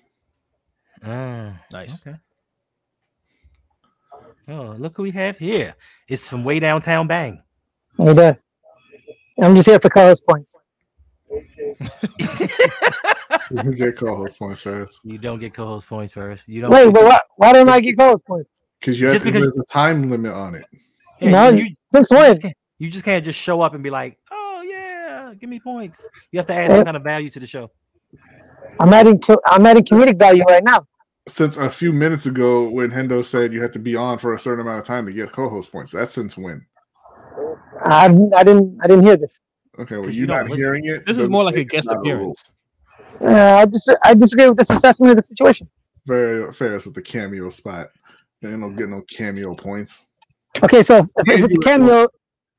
Speaker 1: Ah,
Speaker 4: Nice.
Speaker 1: okay. Oh, look who we have here. It's from way downtown Bang.
Speaker 5: Hey there. I'm just here for colors points.
Speaker 2: You can get co-host points first.
Speaker 1: You don't get co-host points first. You don't.
Speaker 5: Wait, but why, why don't I get co-host points?
Speaker 2: Because you have
Speaker 1: Just
Speaker 2: to,
Speaker 1: because-
Speaker 2: there's a time limit on it.
Speaker 1: Yeah,
Speaker 5: no,
Speaker 1: you, you,
Speaker 5: since
Speaker 1: you
Speaker 5: when?
Speaker 1: just can't, you just can't just show up and be like, "Oh yeah, give me points." You have to add some kind of value to the show.
Speaker 5: I'm adding co- I'm adding comedic value right now.
Speaker 2: Since a few minutes ago, when Hendo said you had to be on for a certain amount of time to get co-host points, that's since when?
Speaker 5: I, I didn't I didn't hear this.
Speaker 2: Okay, well you're
Speaker 1: you don't listen.
Speaker 2: hearing it.
Speaker 4: This is more like a guest appearance.
Speaker 5: Uh, I dis- I disagree with this assessment of the situation.
Speaker 2: Very fair with the cameo spot. You don't get no cameo points.
Speaker 5: Okay, so if, if it's a cameo,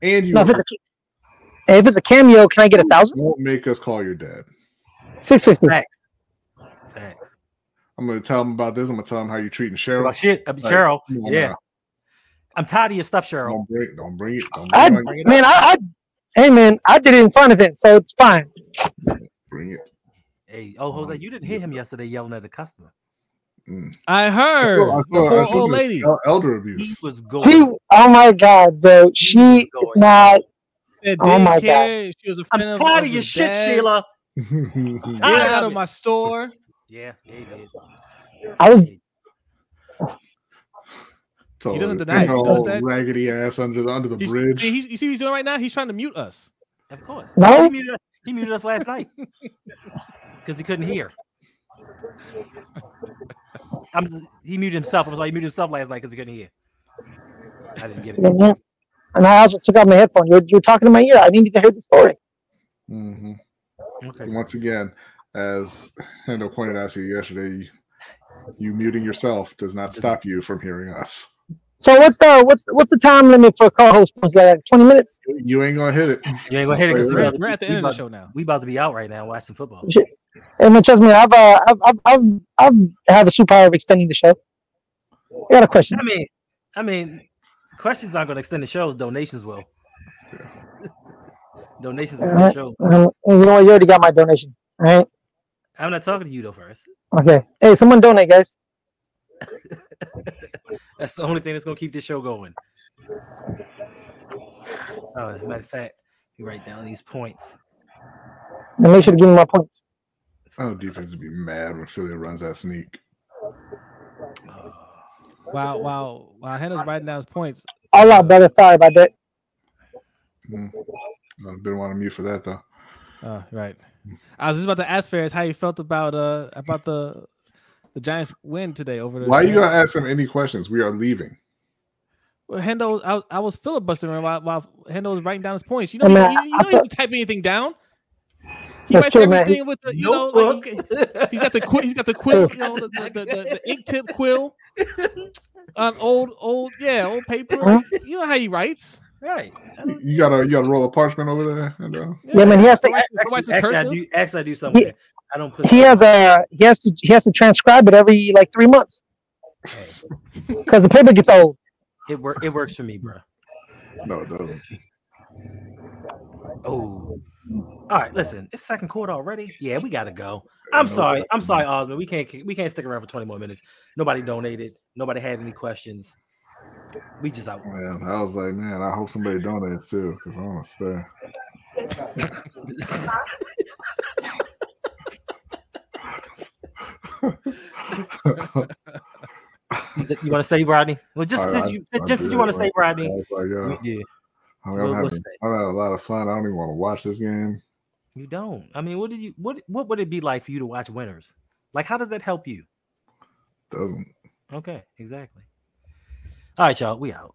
Speaker 2: And you
Speaker 5: no, if it's a, if it's a cameo, can I get a thousand?
Speaker 2: won't make us call your dad.
Speaker 5: Six fifty.
Speaker 1: Facts. Facts.
Speaker 2: I'm gonna tell him about this. I'm gonna tell him how you're treating Cheryl.
Speaker 1: About shit,
Speaker 2: Like,
Speaker 1: Cheryl. Yeah,
Speaker 2: now.
Speaker 1: I'm tired of your stuff, Cheryl.
Speaker 2: Don't bring, don't bring it. Don't
Speaker 5: I
Speaker 2: bring,
Speaker 1: bring it
Speaker 5: man, I, I hey man, I did it in front of him, so it's fine.
Speaker 2: bring it.
Speaker 1: Hey, oh Jose, you didn't hear him yesterday yelling at the customer.
Speaker 2: Mm.
Speaker 4: I heard.
Speaker 2: I
Speaker 4: the
Speaker 2: thought- I
Speaker 4: poor
Speaker 2: thought
Speaker 4: old lady.
Speaker 2: el- Elder
Speaker 1: He
Speaker 2: abuse.
Speaker 1: was going.
Speaker 5: He, oh my god, bro, she is not. Oh my
Speaker 4: didn't care. She was a
Speaker 1: I'm tired of
Speaker 4: of
Speaker 1: your
Speaker 4: his
Speaker 1: shit,
Speaker 4: dad's.
Speaker 1: Sheila.
Speaker 4: Get
Speaker 1: Tired
Speaker 4: out
Speaker 1: of
Speaker 4: of my store.
Speaker 1: Yeah, yeah, he did.
Speaker 5: I was
Speaker 2: so
Speaker 4: He doesn't deny it. He
Speaker 2: her
Speaker 4: does that.
Speaker 2: raggedy ass under the under the
Speaker 4: He's-
Speaker 2: bridge.
Speaker 4: see, he's- you see what he's doing right now? He's trying to mute us.
Speaker 1: Of course.
Speaker 5: No.
Speaker 1: He muted, us- he muted us last night because he couldn't hear. I'm, he muted himself. I was like, he muted himself last night because he couldn't hear. I didn't get it.
Speaker 5: yeah, and I also took out my headphone. You're you're talking in my ear. I needed to hear the story.
Speaker 2: hmm
Speaker 1: Okay.
Speaker 2: Once again, as Hendo pointed out to you yesterday, you, you muting yourself does not stop you from hearing us.
Speaker 5: So what's the what's what's the time limit for a co-host? Was like twenty minutes?
Speaker 2: You ain't gonna hit it.
Speaker 1: You ain't gonna hit it because we,
Speaker 4: We're, we're at the end of the show now.
Speaker 1: we about to be out right now watching football.
Speaker 5: Hey man, trust me, I've uh, I've I've I've, I've have a superpower of extending the show. I got a question.
Speaker 1: I mean, I mean, questions aren't going to extend the shows. Donations will. donations extend the show.
Speaker 5: Um, you know what? You already got my donation. All right.
Speaker 1: I'm not talking to you though. First,
Speaker 5: Okay. Hey, someone donate, guys.
Speaker 1: that's the only thing that's going to keep this show going. Oh, matter of fact, you write down these points.
Speaker 5: And make sure to give me my points.
Speaker 2: Oh, defense would be mad when Philly runs that sneak.
Speaker 4: Wow, wow, while Henna's writing down his points,
Speaker 5: All out, better. Sorry about that.
Speaker 2: Mm. I didn't want to mute for that though.
Speaker 4: uh, right. I was just about to ask Ferris how you felt about uh about the the Giants win today over the.
Speaker 2: Why are
Speaker 4: you
Speaker 2: gonna ask him any questions? We are leaving.
Speaker 4: Well, Hendo, I, I was filibustering while, while Hendo was writing down his points. You know,
Speaker 5: Hey,
Speaker 4: you,
Speaker 5: man,
Speaker 4: you, you
Speaker 5: I
Speaker 4: know he doesn't type anything down. He
Speaker 5: That's
Speaker 4: writes
Speaker 5: true, man.
Speaker 4: everything with the, you know, like he,
Speaker 1: Notebook.
Speaker 4: he's got the quill, he's got the quill, you know, the, the, the, the, the ink tip quill on old, old, yeah, old paper. You know how he writes.
Speaker 1: Right.
Speaker 2: You- You got a you got a roll of parchment over there. Hendo?
Speaker 5: Uh, yeah, man, he has to-
Speaker 4: He writes- he writes
Speaker 1: Actually,
Speaker 4: in
Speaker 1: actually, I do. Actually, I do something. I don't put.
Speaker 5: He has a he has to he has to transcribe it every like three months because the paper gets old.
Speaker 1: It work. It works for me, bro.
Speaker 2: No, it doesn't.
Speaker 1: Oh. All right, listen. It's second quarter already. Yeah, we gotta go. I'm sorry. I'm sorry, Osmond. We can't. We can't stick around for 20 more minutes. Nobody donated. Nobody had any questions. We just out.
Speaker 2: Man, I was like, man, I hope somebody donates too, because I want to stay.
Speaker 1: You, you want to stay, Rodney? Well, just
Speaker 2: I-
Speaker 1: since
Speaker 2: I-
Speaker 1: you
Speaker 2: I
Speaker 1: just
Speaker 2: did
Speaker 1: you want to stay,
Speaker 2: I
Speaker 1: Rodney.
Speaker 2: like, yeah,
Speaker 1: Yeah,
Speaker 2: I'm,
Speaker 1: We'll- we'll
Speaker 2: having. I'm having a lot of fun. I don't even want to watch this game.
Speaker 1: you don't. I mean, what did you? What What would it be like for you to watch winners? Like, how does that help you?
Speaker 2: Doesn't.
Speaker 1: Okay, exactly. All right, y'all. We out.